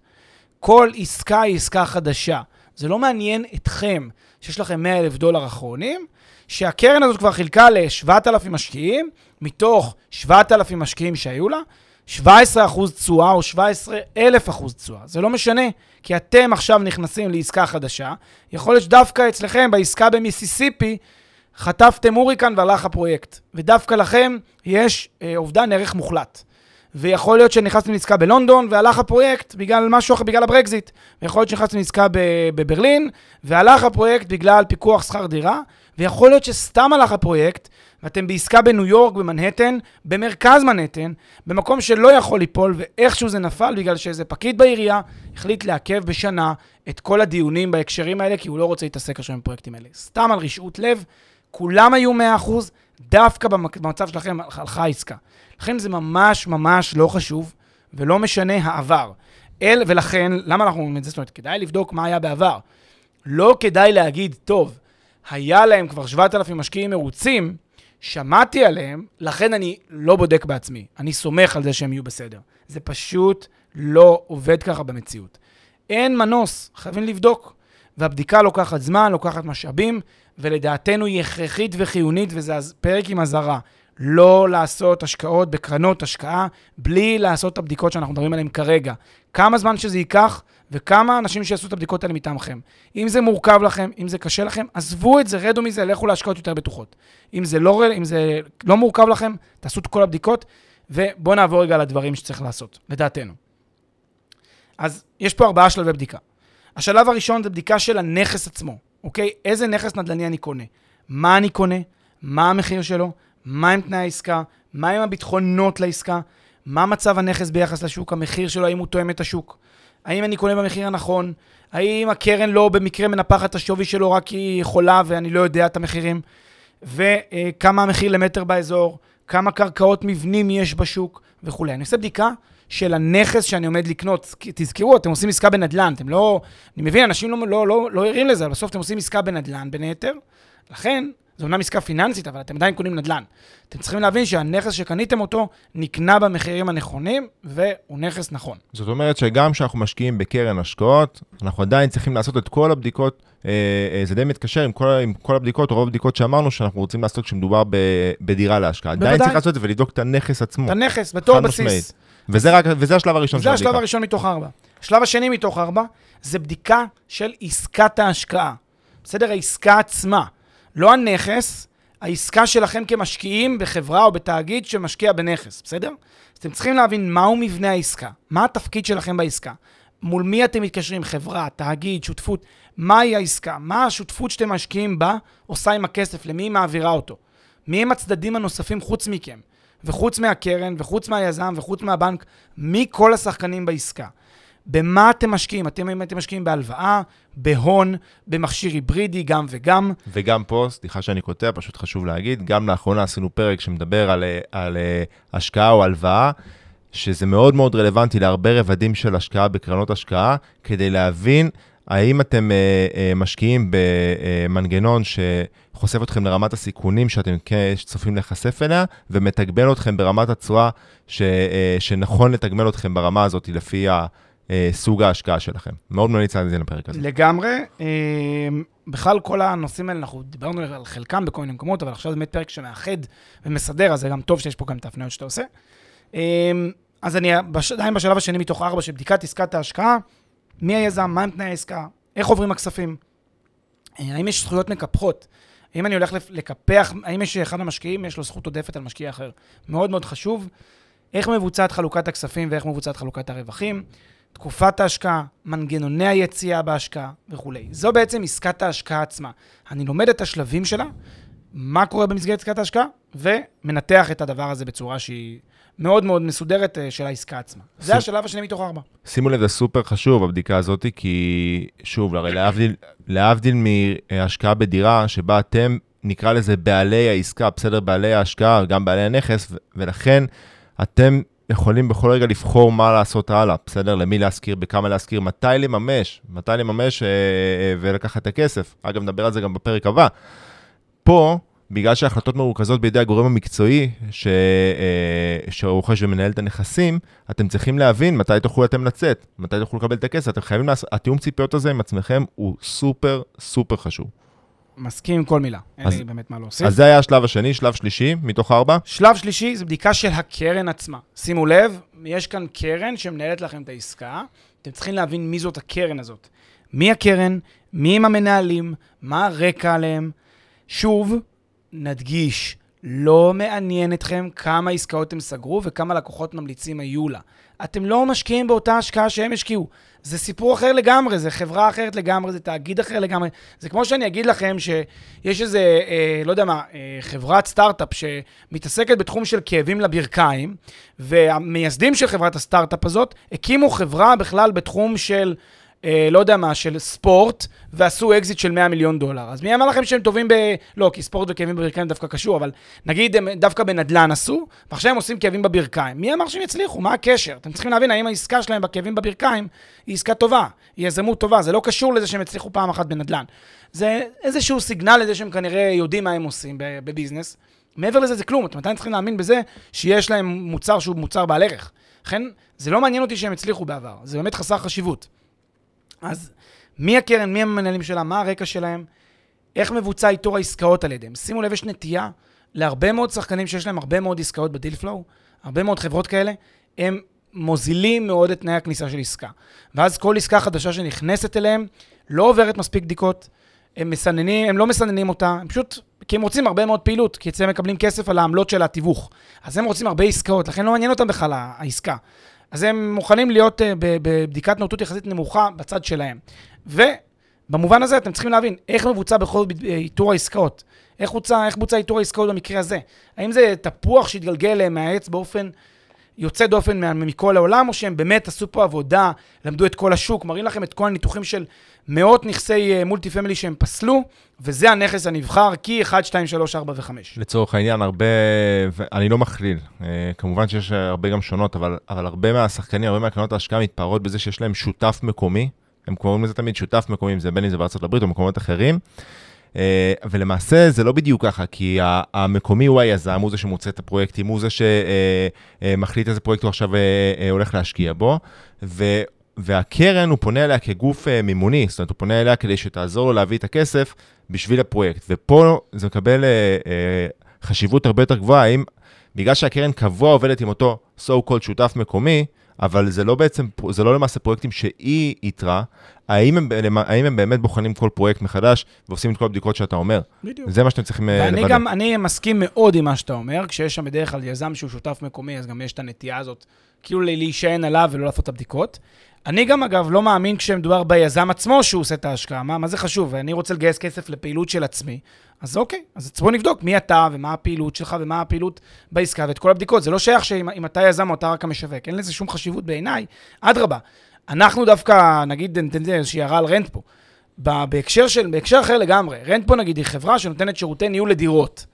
Speaker 2: כל עסקה היא עסקה חדשה. זה לא מעניין אתכם שיש לכם 100 אלף דולר אחרונים, שהקרן הזאת כבר חילקה ל-7,000 משקיעים, מתוך 7,000 משקיעים שהיו לה, 17% תשואה או 17,000% תשואה. זה לא משנה, כי אתם עכשיו נכנסים לעסקה חדשה. יכול להיות שדווקא אצלכם, בעסקה במיסיסיפי, חטפתם הוריקן והלך הפרויקט. ודווקא לכם יש אה, אובדן ערך מוחלט. ויכול להיות שנכנסתם לעסקה בלונדון והלך הפרויקט בגלל משהו אחר, בגלל הברקזיט. ויכול להיות שנכנסתם לעסקה בברלין והלך הפרויקט בגלל פיקוח שכר דירה. ויכול להיות שסתם הלך הפרויקט ואתם בעסקה בניו יורק, במנהטן, במרכז מנהטן, במקום שלא יכול ליפול, ואיכשהו זה נפל בגלל שאיזה פקיד בעירייה החליט לעכב בשנה את כל הדיונים בהקשרים האלה, כי הוא לא רוצה להתעסק עכשיו עם הפרויקטים האלה. סתם על רשעות לב, כולם היו 100%, דווקא במצב שלכם הלכה העסקה. לכן זה ממש ממש לא חשוב, ולא משנה העבר. אל, ולכן, למה אנחנו אומרים את זה? זאת אומרת, כדאי לבדוק מה היה בעבר. לא כדאי להגיד, טוב, היה להם כבר 7,000 משקיעים מרוצים, שמעתי עליהם, לכן אני לא בודק בעצמי. אני סומך על זה שהם יהיו בסדר. זה פשוט לא עובד ככה במציאות. אין מנוס, חייבים לבדוק. והבדיקה לוקחת זמן, לוקחת משאבים, ולדעתנו היא הכרחית וחיונית, וזה פרק עם אזהרה. לא לעשות השקעות בקרנות השקעה בלי לעשות את הבדיקות שאנחנו מדברים עליהן כרגע. כמה זמן שזה ייקח וכמה אנשים שיעשו את הבדיקות האלה מטעמכם. אם זה מורכב לכם, אם זה קשה לכם, עזבו את זה, רדו מזה, לכו להשקעות יותר בטוחות. אם זה לא, אם זה לא מורכב לכם, תעשו את כל הבדיקות, ובואו נעבור רגע לדברים שצריך לעשות, לדעתנו. אז יש פה ארבעה שלבי בדיקה. השלב הראשון זה בדיקה של הנכס עצמו, אוקיי? איזה נכס נדל"ני אני קונה? מה אני קונה? מה המחיר שלו? מהם תנאי העסקה? מהם הביטחונות לעסקה? מה מצב הנכס ביחס לשוק? המחיר שלו, האם הוא תואם את השוק? האם אני קונה במחיר הנכון? האם הקרן לא במקרה מנפחת את השווי שלו רק כי היא יכולה ואני לא יודע את המחירים? וכמה המחיר למטר באזור? כמה קרקעות מבנים יש בשוק וכולי. אני עושה בדיקה של הנכס שאני עומד לקנות. תזכרו, אתם עושים עסקה בנדל"ן, אתם לא... אני מבין, אנשים לא, לא, לא, לא ערים לזה, אבל בסוף אתם עושים עסקה בנדל"ן בין היתר. לכן, זו אומנם עסקה פיננסית, אבל אתם עדיין קונים נדל"ן. אתם צריכים להבין שהנכס שקניתם אותו נקנה במחירים הנכונים, והוא נכס נכון.
Speaker 1: זאת אומרת שגם כשאנחנו משקיעים בקרן השקעות, אנחנו עדיין צריכים לעשות את כל הבדיקות, אה, אה, זה די מתקשר עם כל, עם כל הבדיקות, רוב הבדיקות שאמרנו שאנחנו רוצים לעשות כשמדובר ב, בדירה להשקעה. בוודאי. עדיין צריך לעשות את זה ולבדוק את הנכס עצמו.
Speaker 2: את הנכס, בתור בסיס. משמעית.
Speaker 1: וזה, רק, וזה השלב הראשון
Speaker 2: של הבדיקה. זה השלב הראשון מתוך ארבע. השלב השני מתוך ארבע, זה בדיקה של עסקת ההשקעה. בסדר? העסקה עצמה. לא הנכס, העסקה שלכם כמשקיעים בחברה או בתאגיד שמשקיע בנכס, בסדר? אז אתם צריכים להבין מהו מבנה העסקה, מה התפקיד שלכם בעסקה, מול מי אתם מתקשרים, חברה, תאגיד, שותפות, מהי העסקה, מה השותפות שאתם משקיעים בה עושה עם הכסף, למי היא מעבירה אותו, מי הם הצדדים הנוספים חוץ מכם, וחוץ מהקרן, וחוץ מהיזם, וחוץ מהבנק, מי כל השחקנים בעסקה. במה אתם משקיעים? אתם, אם אתם משקיעים בהלוואה, בהון, במכשיר היברידי, גם וגם.
Speaker 1: וגם פה, סליחה שאני קוטע, פשוט חשוב להגיד, גם לאחרונה עשינו פרק שמדבר על, על, אה, השקעה או הלוואה, שזה מאוד מאוד רלוונטי להרבה רבדים של השקעה בקרנות השקעה, כדי להבין האם אתם uh, uh, משקיעים במנגנון שחושף אתכם לרמת הסיכונים שאתם צופים להיחשף אליה, ומתגמל אתכם ברמת התשואה uh, שנכון לתגמל אתכם ברמה הזאת לפי ה... אה, סוג ההשקעה שלכם. מאוד ממליץ זה לפרק הזה.
Speaker 2: לגמרי. אה, בכלל, כל הנושאים האלה, אנחנו דיברנו על חלקם בכל מיני מקומות, אבל עכשיו זה באמת פרק שמאחד ומסדר, אז זה גם טוב שיש פה גם את ההפניות שאתה עושה. אה, אז אני עדיין בשלב השני מתוך ארבע של בדיקת עסקת ההשקעה, מי היזם, מהם תנאי העסקה, איך עוברים הכספים, האם יש זכויות מקפחות, האם אני הולך לקפח, האם יש אחד המשקיעים, יש לו זכות עודפת על משקיע אחר. מאוד מאוד חשוב. איך מבוצעת חלוקת הכספים ואיך מבוצעת חלוקת הרווחים. תקופת ההשקעה, מנגנוני היציאה בהשקעה וכולי. זו בעצם עסקת ההשקעה עצמה. אני לומד את השלבים שלה, מה קורה במסגרת עסקת ההשקעה, ומנתח את הדבר הזה בצורה שהיא מאוד מאוד מסודרת אה, של העסקה עצמה. ש... זה השלב השני מתוך ארבע.
Speaker 1: שימו לב, זה סופר חשוב, הבדיקה הזאת, כי שוב, הרי להבדיל, להבדיל מהשקעה בדירה, שבה אתם, נקרא לזה בעלי העסקה, בסדר, בעלי ההשקעה, גם בעלי הנכס, ולכן אתם יכולים בכל רגע לבחור מה לעשות הלאה, בסדר? למי להשכיר, בכמה להשכיר, מתי לממש, מתי לממש אה, אה, ולקחת את הכסף. אגב, נדבר על זה גם בפרק הבא. פה, בגלל שההחלטות מרוכזות בידי הגורם המקצועי ש... אה, שרוכש ומנהל את הנכסים, אתם צריכים להבין מתי תוכלו אתם לצאת, מתי תוכלו לקבל את הכסף. אתם חייבים לעשות, התיאום ציפיות הזה עם עצמכם הוא סופר סופר חשוב.
Speaker 2: מסכים עם כל מילה, אין לי באמת מה להוסיף.
Speaker 1: אז זה היה השלב השני, שלב שלישי, מתוך ארבע?
Speaker 2: שלב שלישי זה בדיקה של הקרן עצמה. שימו לב, יש כאן קרן שמנהלת לכם את העסקה, אתם צריכים להבין מי זאת הקרן הזאת. מי הקרן, מי הם המנהלים, מה הרקע עליהם. שוב, נדגיש, לא מעניין אתכם כמה עסקאות הם סגרו וכמה לקוחות ממליצים היו לה. אתם לא משקיעים באותה השקעה שהם השקיעו. זה סיפור אחר לגמרי, זה חברה אחרת לגמרי, זה תאגיד אחר לגמרי. זה כמו שאני אגיד לכם שיש איזה, אה, לא יודע מה, אה, חברת סטארט-אפ שמתעסקת בתחום של כאבים לברכיים, והמייסדים של חברת הסטארט-אפ הזאת הקימו חברה בכלל בתחום של... אה, לא יודע מה, של ספורט, ועשו אקזיט של 100 מיליון דולר. אז מי אמר לכם שהם טובים ב... לא, כי ספורט וכאבים בברכיים דווקא קשור, אבל נגיד הם דווקא בנדל"ן עשו, ועכשיו הם עושים כאבים בברכיים. מי אמר שהם יצליחו? מה הקשר? אתם צריכים להבין האם העסקה שלהם בכאבים בברכיים היא עסקה טובה, היא יזמות טובה, זה לא קשור לזה שהם הצליחו פעם אחת בנדל"ן. זה איזשהו סיגנל לזה שהם כנראה יודעים מה הם עושים בביזנס. מעבר לזה זה כלום, אתם עדיין צריכים להאמין בזה שיש להם מוצר שהוא מוצר בעל ערך. לכן, זה לא מעניין אותי שהם הצליחו בעבר, זה באמת חסר חשיבות. אז מי הקרן, מי המנהלים שלה, מה הרקע שלהם, איך מבוצע איתור העסקאות על ידיהם. שימו לב, יש נטייה להרבה מאוד שחקנים שיש להם הרבה מאוד עסקאות בדיל פלואו, הרבה מאוד חברות כאלה, הם מוזילים מאוד את תנאי הכניסה של עסקה. ואז כל עסקה חדשה שנכנסת אליהם לא עוברת מספיק בדיקות, הם מסננים, הם לא מסננים אותה, הם פשוט, כי הם רוצים הרבה מאוד פעילות, כי אצלם מקבלים כסף על העמלות של התיווך. אז הם רוצים הרבה עסקאות, לכן לא מעניין אותם בכלל העסקה. אז הם מוכנים להיות uh, בבדיקת נאותות יחסית נמוכה בצד שלהם. ובמובן הזה אתם צריכים להבין איך מבוצע בכל אה, איתור העסקאות. איך בוצע, איתור העסקאות במקרה הזה? האם זה תפוח שהתגלגל מהעץ באופן יוצא דופן מכל העולם, או שהם באמת עשו פה עבודה, למדו את כל השוק, מראים לכם את כל הניתוחים של מאות נכסי מולטי פמילי שהם פסלו, וזה הנכס הנבחר, כי 1, 2, 3, 4 ו-5.
Speaker 1: לצורך העניין, הרבה, אני לא מכליל, אה, כמובן שיש הרבה גם שונות, אבל, אבל הרבה מהשחקנים, הרבה מהקרנות ההשקעה מתפארות בזה שיש להם שותף מקומי, הם קוראים לזה תמיד שותף מקומי, אם זה בין אם זה בארצות הברית או מקומות אחרים. אה, ולמעשה זה לא בדיוק ככה, כי המקומי הוא היזם, הוא זה שמוצא את הפרויקטים, הוא זה שמחליט אה, איזה פרויקט הוא עכשיו הולך להשקיע בו, ו... והקרן, הוא פונה אליה כגוף מימוני, זאת אומרת, הוא פונה אליה כדי שתעזור לו להביא את הכסף בשביל הפרויקט. ופה זה מקבל אה, אה, חשיבות הרבה יותר גבוהה, האם בגלל שהקרן קבוע עובדת עם אותו so called שותף מקומי, אבל זה לא בעצם, זה לא למעשה פרויקטים שהיא איתרה, האם הם, האם הם באמת בוחנים כל פרויקט מחדש ועושים את כל הבדיקות שאתה אומר?
Speaker 2: בדיוק.
Speaker 1: זה מה שאתם צריכים
Speaker 2: לוודא. ואני גם, אני מסכים מאוד עם מה שאתה אומר, כשיש שם בדרך כלל יזם שהוא שותף מקומי, אז גם יש את הנטייה הזאת, כאילו להישען עליו ולא לעשות את הבדיקות. אני גם, אגב, לא מאמין כשמדובר ביזם עצמו שהוא עושה את ההשקעה. מה, מה זה חשוב? אני רוצה לגייס כסף לפעילות של עצמי. אז אוקיי, אז בואו נבדוק מי אתה ומה הפעילות שלך ומה הפעילות בעסקה ואת כל הבדיקות. זה לא שייך שאם אתה יזם או אתה רק המשווק, אין לזה שום חשיבות בעיניי. אדרבה, אנחנו דווקא, נגיד, ניתן איזושהי הערה על רנט פה. בהקשר, של, בהקשר אחר לגמרי, רנט פה נגיד היא חברה שנותנת שירותי ניהול לדירות.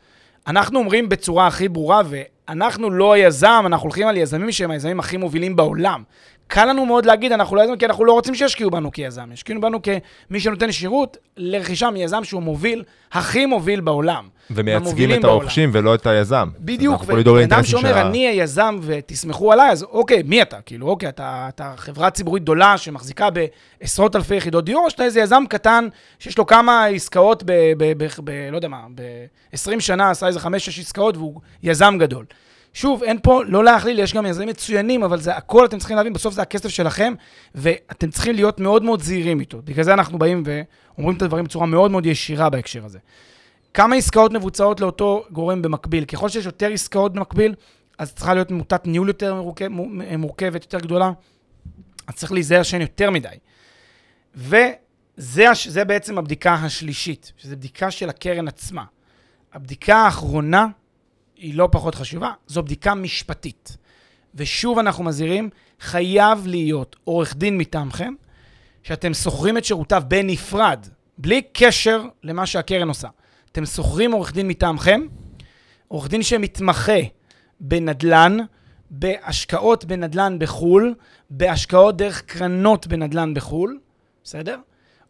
Speaker 2: אנחנו אומרים בצורה הכי ברורה, ואנחנו לא היזם, אנחנו הולכים על יזמים שהם היזמים הכי מובילים בעולם. קל לנו מאוד להגיד, אנחנו לא יזמים, כי אנחנו לא רוצים שישקיעו בנו כיזם. ישקיעו בנו כמי שנותן שירות לרכישה מיזם שהוא מוביל, הכי מוביל בעולם.
Speaker 1: ומייצגים את הרוכשים ולא את היזם.
Speaker 2: בדיוק, ובן שאומר, אני היזם ותסמכו עליי, אז אוקיי, מי אתה? כאילו, אוקיי, אתה, אתה חברה ציבורית גדולה שמחזיקה בעשרות אלפי יחידות דיור, או שאתה איזה יזם קטן שיש לו כמה עסקאות ב... ב, ב, ב לא יודע מה, ב-20 שנה עשה איזה 5-6 עסקאות והוא יזם גדול. שוב, אין פה, לא להכליל, יש גם יזמים מצוינים, אבל זה הכל, אתם צריכים להבין, בסוף זה הכסף שלכם, ואתם צריכים להיות מאוד מאוד זהירים איתו. בגלל זה אנחנו באים ואומרים את הדברים בצורה מאוד מאוד ישירה בהקשר הזה. כמה עסקאות מבוצעות לאותו גורם במקביל? ככל שיש יותר עסקאות במקביל, אז צריכה להיות מוטת ניהול יותר מורכב, מורכבת, יותר גדולה, אז צריך להיזהר שאין יותר מדי. וזה בעצם הבדיקה השלישית, שזו בדיקה של הקרן עצמה. הבדיקה האחרונה היא לא פחות חשובה, זו בדיקה משפטית. ושוב אנחנו מזהירים, חייב להיות עורך דין מטעמכם, שאתם שוכרים את שירותיו בנפרד, בלי קשר למה שהקרן עושה. אתם שוכרים עורך דין מטעמכם, עורך דין שמתמחה בנדל"ן, בהשקעות בנדל"ן בחו"ל, בהשקעות דרך קרנות בנדל"ן בחו"ל, בסדר?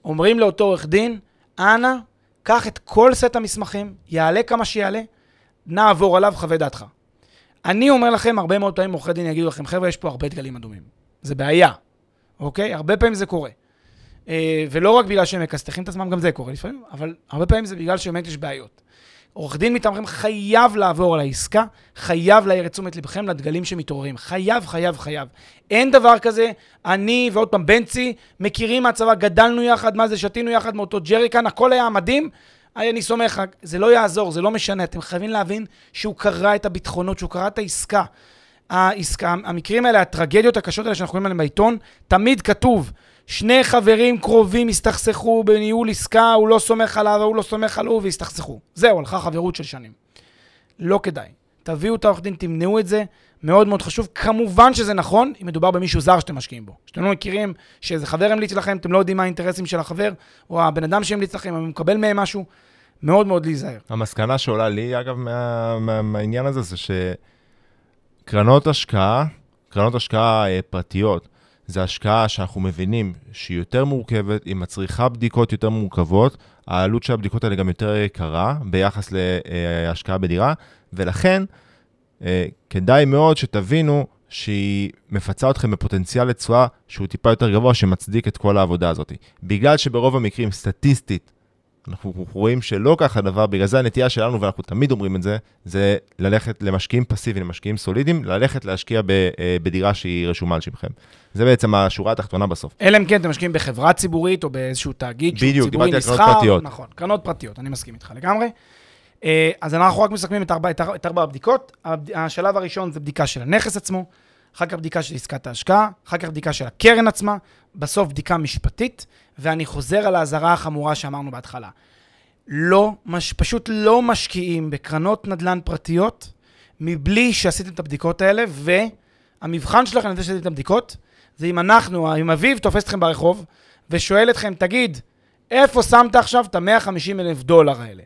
Speaker 2: אומרים לאותו עורך דין, אנא, קח את כל סט המסמכים, יעלה כמה שיעלה, נעבור עליו, חווה דעתך. אני אומר לכם, הרבה מאוד פעמים עורכי דין יגידו לכם, חבר'ה, יש פה הרבה דגלים אדומים. זה בעיה, אוקיי? הרבה פעמים זה קורה. אה, ולא רק בגלל שהם מכסתחים את עצמם, גם זה קורה לפעמים, אבל הרבה פעמים זה בגלל שבאמת יש בעיות. עורך דין מטעמכם חייב לעבור על העסקה, חייב להעיר את תשומת לבכם לדגלים שמתעוררים. חייב, חייב, חייב. אין דבר כזה, אני ועוד פעם בנצי, מכירים מהצבא, גדלנו יחד, מה זה, שתינו יחד מאותו ג'ריקן, הכל היה מדהים, אני סומך, זה לא יעזור, זה לא משנה. אתם חייבים להבין שהוא קרא את הביטחונות, שהוא קרא את העסקה. העסקה, המקרים האלה, הטרגדיות הקשות האלה שאנחנו רואים עליהן בעיתון, תמיד כתוב, שני חברים קרובים הסתכסכו בניהול עסקה, הוא לא סומך עליו, הוא לא סומך עליו, והסתכסכו. זהו, הלכה חברות של שנים. לא כדאי. תביאו את העורך דין, תמנעו את זה, מאוד מאוד חשוב. כמובן שזה נכון אם מדובר במישהו זר שאתם משקיעים בו. שאתם לא מכירים שאיזה חבר המליץ לכם, אתם לא יודעים מה האינטרסים של החבר, או הבן אדם שהמליץ לכם, אם הוא מקבל מהם משהו, מאוד מאוד להיזהר.
Speaker 1: המסקנה שעולה לי, אגב, מה, מה, מהעניין הזה, זה שקרנות השקעה, קרנות השקעה אה, פרטיות, זה השקעה שאנחנו מבינים שהיא יותר מורכבת, היא מצריכה בדיקות יותר מורכבות, העלות של הבדיקות האלה גם יותר יקרה ביחס להשקעה בדירה, ולכן אה, כדאי מאוד שתבינו שהיא מפצה אתכם בפוטנציאל לתשואה שהוא טיפה יותר גבוה, שמצדיק את כל העבודה הזאת. בגלל שברוב המקרים, סטטיסטית, אנחנו רואים שלא ככה הדבר, בגלל זה הנטייה שלנו, ואנחנו תמיד אומרים את זה, זה ללכת למשקיעים פסיביים, למשקיעים סולידיים, ללכת להשקיע ב, אה, בדירה שהיא רשומה על שמכם. זה בעצם השורה התחתונה בסוף.
Speaker 2: אלא אם כן אתם משקיעים בחברה ציבורית או באיזשהו תאגיד שהוא
Speaker 1: בדיוק,
Speaker 2: ציבורי
Speaker 1: דיברתי על
Speaker 2: נסחר.
Speaker 1: קרנות פרטיות.
Speaker 2: נכון, קרנות פרטיות, אני מסכים איתך לגמרי. אה, אז אנחנו רק מסכמים את ארבע, את ארבע, הבדיקות. הבד- השלב הראשון זה בדיקה של הנכס עצמו, אחר כך בדיקה של עסקת ההשקעה, אחר כך בדיקה של הקרן עצמה, בסוף בדיקה משפטית, ואני חוזר על האזהרה החמורה שאמרנו בהתחלה. לא, מש, פשוט לא משקיעים בקרנות נדל"ן פרטיות מבלי שעשיתם את הבדיקות האלה, והמבחן שלכם לזה שעשיתם את הבדיקות, זה אם אנחנו, אם אביב תופס אתכם ברחוב ושואל אתכם, תגיד, איפה שמת עכשיו את ה-150 אלף דולר האלה?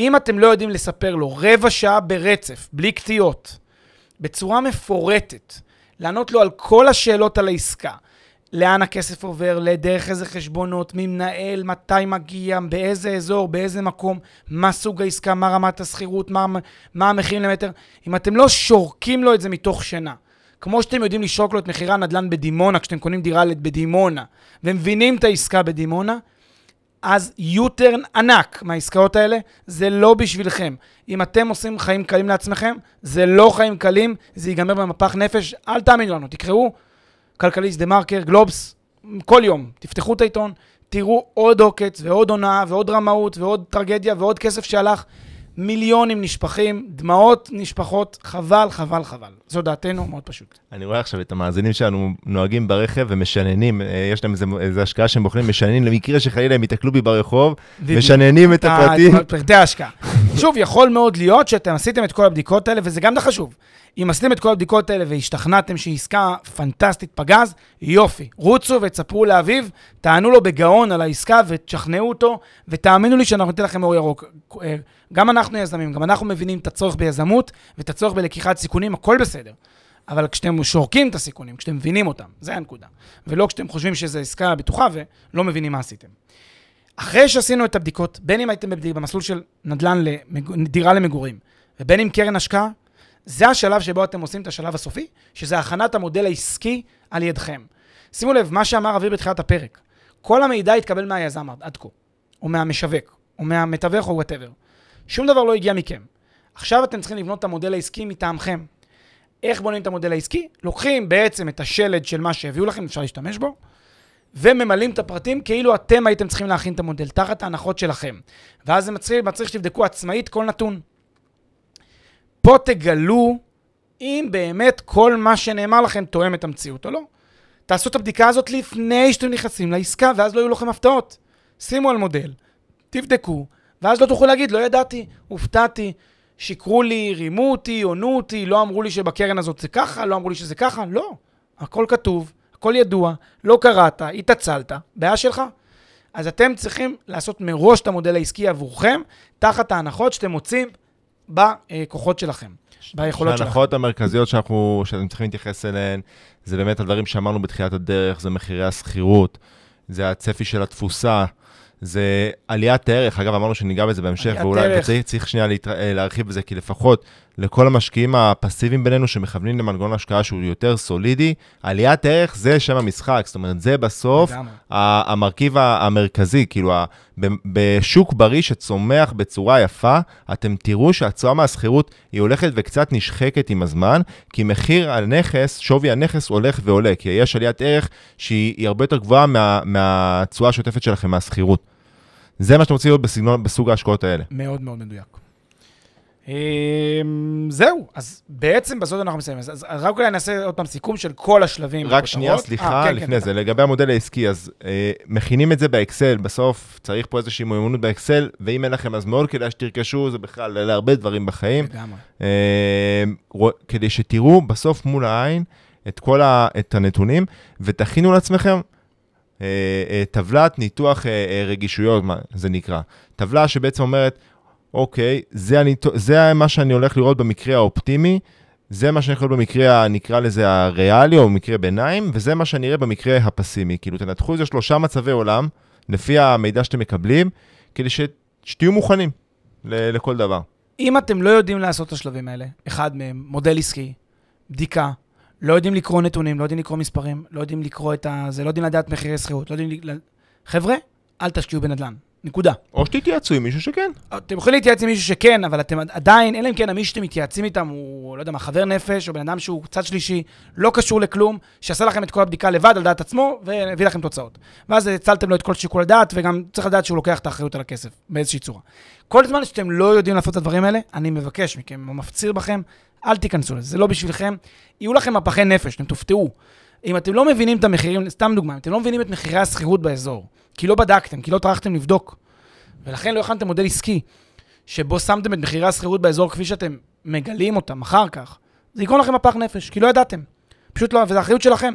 Speaker 2: אם אתם לא יודעים לספר לו רבע שעה ברצף, בלי קטיעות, בצורה מפורטת, לענות לו על כל השאלות על העסקה, לאן הכסף עובר, לדרך איזה חשבונות, מי מנהל, מתי מגיע, באיזה אזור, באיזה מקום, מה סוג העסקה, מה רמת השכירות, מה, מה המחירים למטר. אם אתם לא שורקים לו את זה מתוך שינה, כמו שאתם יודעים לשרוק לו את מחירי הנדל"ן בדימונה, כשאתם קונים דירה בדימונה, ומבינים את העסקה בדימונה, אז יוטרן ענק מהעסקאות האלה, זה לא בשבילכם. אם אתם עושים חיים קלים לעצמכם, זה לא חיים קלים, זה ייגמר במפח נפש, אל תאמינו לנו, תקראו כלכליסט דה מרקר, גלובס, כל יום, תפתחו את העיתון, תראו עוד עוקץ ועוד הונאה ועוד רמאות ועוד טרגדיה ועוד כסף שהלך. מיליונים נשפכים, דמעות נשפחות, חבל, חבל, חבל. זו דעתנו, מאוד פשוט.
Speaker 1: אני רואה עכשיו את המאזינים שלנו נוהגים ברכב ומשננים, אה, יש להם איזה השקעה שהם בוחרים, משננים למקרה שחלילה הם ייתקלו בי ברחוב, משננים את הפרטים.
Speaker 2: את פרטי ההשקעה. שוב, יכול מאוד להיות שאתם עשיתם את כל הבדיקות האלה, וזה גם חשוב. אם עשיתם את כל הבדיקות האלה והשתכנעתם שהיא עסקה פנטסטית פגז, יופי. רוצו ותספרו לאביב, תענו לו בגאון על העסקה ותשכנעו אותו, ותאמינו לי שאנחנו ניתן לכם אור ירוק. גם אנחנו יזמים, גם אנחנו מבינים את הצורך ביזמות ואת הצורך בלקיחת סיכונים, הכל בסדר. אבל כשאתם שורקים את הסיכונים, כשאתם מבינים אותם, זה הנקודה. ולא כשאתם חושבים שזו עסקה בטוחה ולא מבינים מה עשיתם. אחרי שעשינו את הבדיקות, בין אם הייתם בבדיק, במסלול של נדל"ן לדירה למגורים, ובין אם קרן השקעה, זה השלב שבו אתם עושים את השלב הסופי, שזה הכנת המודל העסקי על ידכם. שימו לב, מה שאמר אביר בתחילת הפרק, כל המידע התקבל מהיזם עד כה, או מהמשווק, או מהמתווך או whatever. שום דבר לא הגיע מכם. עכשיו אתם צריכים לבנות את המודל העסקי מטעמכם. איך בונים את המודל העסקי? לוקחים בעצם את השלד של מה שהביאו לכם, אפשר להשתמש בו, וממלאים את הפרטים כאילו אתם הייתם צריכים להכין את המודל, תחת ההנחות שלכם. ואז זה מצריך, מצריך שתבדקו עצמאית כל נתון. פה תגלו אם באמת כל מה שנאמר לכם תואם את המציאות או לא. תעשו את הבדיקה הזאת לפני שאתם נכנסים לעסקה, ואז לא יהיו לכם הפתעות. שימו על מודל, תבדקו, ואז לא תוכלו להגיד, לא ידעתי, הופתעתי, שיקרו לי, רימו אותי, עונו אותי, לא אמרו לי שבקרן הזאת זה ככה, לא אמרו לי שזה ככה, לא. הכל כתוב, הכל ידוע, לא קראת, התעצלת, בעיה שלך. אז אתם צריכים לעשות מראש את המודל העסקי עבורכם, תחת ההנחות שאתם מוצאים בכוחות שלכם, ביכולות שלכם.
Speaker 1: ההנחות המרכזיות שאנחנו, שאתם צריכים להתייחס אליהן, זה באמת הדברים שאמרנו בתחילת הדרך, זה מחירי השכירות, זה הצפי של התפוסה, זה עליית הערך, אגב, אמרנו שניגע בזה בהמשך, ואולי
Speaker 2: ערך.
Speaker 1: צריך, צריך שנייה להתר... אה, להרחיב בזה, כי לפחות לכל המשקיעים הפסיביים בינינו שמכוונים למנגנון השקעה שהוא יותר סולידי, עליית ערך זה שם המשחק, זאת אומרת, זה בסוף
Speaker 2: לגמרי.
Speaker 1: המרכיב המרכזי, כאילו, בשוק בריא שצומח בצורה יפה, אתם תראו שהתשואה מהשכירות היא הולכת וקצת נשחקת עם הזמן, כי מחיר הנכס, שווי הנכס הולך ועולה, כי יש עליית ערך שהיא היא הרבה יותר גבוהה מה- מהתשואה השוטפת שלכם מהשכירות. זה מה שאתם רוצים לראות בסגנון, בסוג ההשקעות האלה.
Speaker 2: מאוד מאוד מדויק. אמ, זהו, אז בעצם בזאת אנחנו מסיימים. אז רק אולי נעשה עוד פעם סיכום של כל השלבים.
Speaker 1: רק. שנייה,
Speaker 2: אה,
Speaker 1: סליחה,
Speaker 2: כן,
Speaker 1: לפני
Speaker 2: כן,
Speaker 1: זה, לגבי המודל העסקי, אז אה, מכינים את זה באקסל, בסוף צריך פה איזושהי מיומנות באקסל, ואם אין לכם אז מאוד כדאי שתרכשו, זה בכלל, אלה הרבה דברים בחיים.
Speaker 2: לגמרי.
Speaker 1: אה, רוא- כדי שתראו בסוף מול העין את כל הנתונים, ותכינו לעצמכם אה, אה, טבלת ניתוח אה, אה, רגישויות, מה זה נקרא. טבלה שבעצם אומרת, אוקיי, זה, הניתו, זה מה שאני הולך לראות במקרה האופטימי, זה מה שאני יכול במקרה, נקרא לזה הריאלי או במקרה ביניים, וזה מה שאני אראה במקרה הפסימי. כאילו, תנתחו איזה שלושה מצבי עולם, לפי המידע שאתם מקבלים, כדי ש, שתהיו מוכנים לכל דבר.
Speaker 2: אם אתם לא יודעים לעשות את השלבים האלה, אחד מהם, מודל עסקי, בדיקה, לא יודעים לקרוא נתונים, לא יודעים לקרוא מספרים, לא יודעים לקרוא את ה... זה, לא יודעים לדעת מחירי שכירות, לא יודעים... חבר'ה, אל תשקיעו בנדל"ן. נקודה.
Speaker 1: או שתתייעצו עם מישהו שכן.
Speaker 2: אתם יכולים להתייעץ עם מישהו שכן, אבל אתם עדיין, אלא אם כן המי שאתם מתייעצים איתם הוא, לא יודע מה, חבר נפש, או בן אדם שהוא צד שלישי, לא קשור לכלום, שעשה לכם את כל הבדיקה לבד על דעת עצמו, והביא לכם תוצאות. ואז הצלתם לו את כל שיקול הדעת, וגם צריך לדעת שהוא לוקח את האחריות על הכסף, באיזושהי צורה. כל זמן שאתם לא יודעים לעשות את הדברים האלה, אני מבקש מכם, מפציר בכם, אל תיכנסו לזה, זה לא בשבילכם. יהיו לכם מפחי נפש, אתם תופתעו. אם אתם לא מבינים את המחירים, סתם דוגמה, אם אתם לא מבינים את מחירי השכירות באזור, כי לא בדקתם, כי לא טרחתם לבדוק, ולכן לא הכנתם מודל עסקי, שבו שמתם את מחירי השכירות באזור כפי שאתם מגלים אותם אחר כך, זה יגרום לכם מפח נפש, כי לא ידעתם. פשוט לא, וזו אחריות שלכם.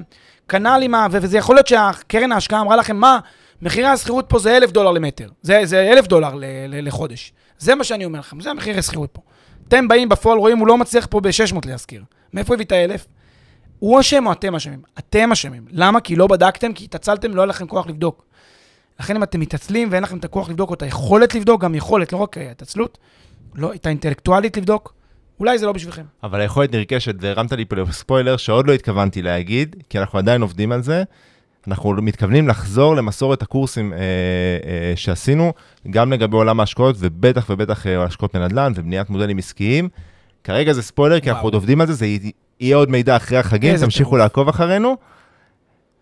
Speaker 2: כנ"ל עם ה... וזה יכול להיות שהקרן ההשקעה אמרה לכם, מה, מחירי השכירות פה זה אלף דולר למטר. זה, זה אלף דולר ל, ל, לחודש. זה מה שאני אומר לכם, זה המחיר השכירות פה. אתם באים בפועל, רואים, הוא לא מצליח פה ב-600 להשכיר. מאיפה הביא את האלף? הוא אשם או אתם אשמים? אתם אשמים. למה? כי לא בדקתם, כי התעצלתם, לא היה לכם כוח לבדוק. לכן אם אתם מתעצלים ואין לכם את הכוח לבדוק, או את היכולת לבדוק, גם יכולת, לא רק התעצלות, לא, את האינטלקטואלית לבדוק, אולי זה לא בשבילכם.
Speaker 1: אבל היכולת נרכשת, והרמת לי פה ספוילר שעוד לא התכוונתי להגיד, כי אנחנו עדיין עובדים על זה. אנחנו מתכוונים לחזור למסורת הקורסים אה, אה, שעשינו, גם לגבי עולם ההשקעות, ובטח ובטח אה, השקעות בנדל"ן ובניית מודלים עסקיים. כרגע זה ספוילר, כי
Speaker 2: וואו.
Speaker 1: אנחנו עוד עובדים על זה, זה יהיה עוד מידע אחרי החגים, תמשיכו
Speaker 2: טירוף.
Speaker 1: לעקוב אחרינו.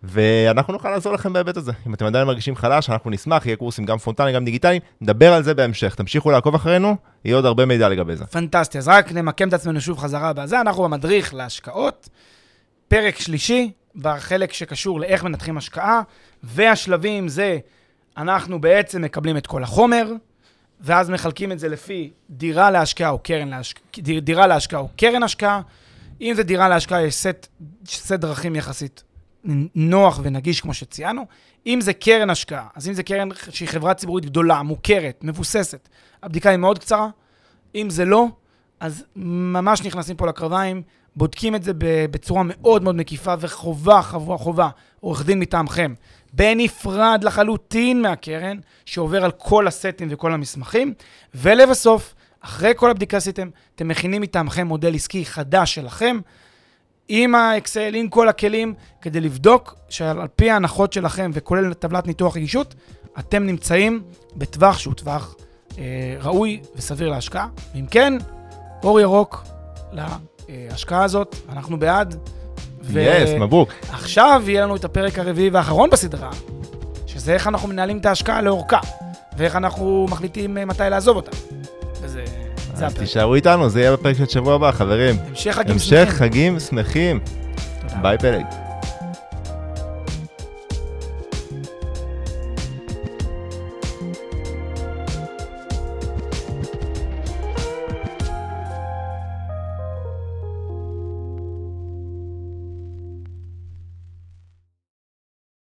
Speaker 1: ואנחנו נוכל לעזור לכם בהיבט הזה. אם אתם עדיין מרגישים חלש, אנחנו נשמח, יהיה קורסים גם פרונטליים, גם דיגיטליים, נדבר על זה בהמשך. תמשיכו לעקוב אחרינו, יהיה עוד הרבה מידע לגבי זה.
Speaker 2: פנטסטי, אז רק נמקם את עצמנו שוב חזרה בזה, אנחנו במדריך להשקעות, פרק שלישי, בחלק שקשור לאיך מנתחים השקעה, והשלבים זה, אנחנו בעצם מקבלים את כל החומר, ואז מחלקים את זה לפי דירה להשקעה או קרן להשקעה, דירה להשקעה או קרן השקעה. אם זה דירה להשקעה, יש סט, סט דרכים יחסית נוח ונגיש, כמו שציינו. אם זה קרן השקעה, אז אם זה קרן שהיא חברה ציבורית גדולה, מוכרת, מבוססת, הבדיקה היא מאוד קצרה. אם זה לא, אז ממש נכנסים פה לקרביים, בודקים את זה בצורה מאוד מאוד מקיפה, וחובה, חובה, חובה, עורך דין מטעמכם, בנפרד לחלוטין מהקרן, שעובר על כל הסטים וכל המסמכים, ולבסוף, אחרי כל הבדיקה שעשיתם, אתם מכינים מטעמכם מודל עסקי חדש שלכם, עם האקסל, עם כל הכלים, כדי לבדוק שעל על פי ההנחות שלכם, וכולל טבלת ניתוח רגישות, אתם נמצאים בטווח שהוא טווח אה, ראוי וסביר להשקעה. ואם כן, אור ירוק להשקעה הזאת, אנחנו בעד.
Speaker 1: יס, מבוק.
Speaker 2: עכשיו יהיה לנו את הפרק הרביעי והאחרון בסדרה, שזה איך אנחנו מנהלים את ההשקעה לאורכה, ואיך אנחנו מחליטים אה, מתי לעזוב אותה. וזה זה
Speaker 1: אז
Speaker 2: הפרק.
Speaker 1: תישארו איתנו, זה יהיה בפרק של שבוע הבא, חברים.
Speaker 2: המשך חגים
Speaker 1: המשך
Speaker 2: שמחים.
Speaker 1: חגים שמחים. ביי פלג.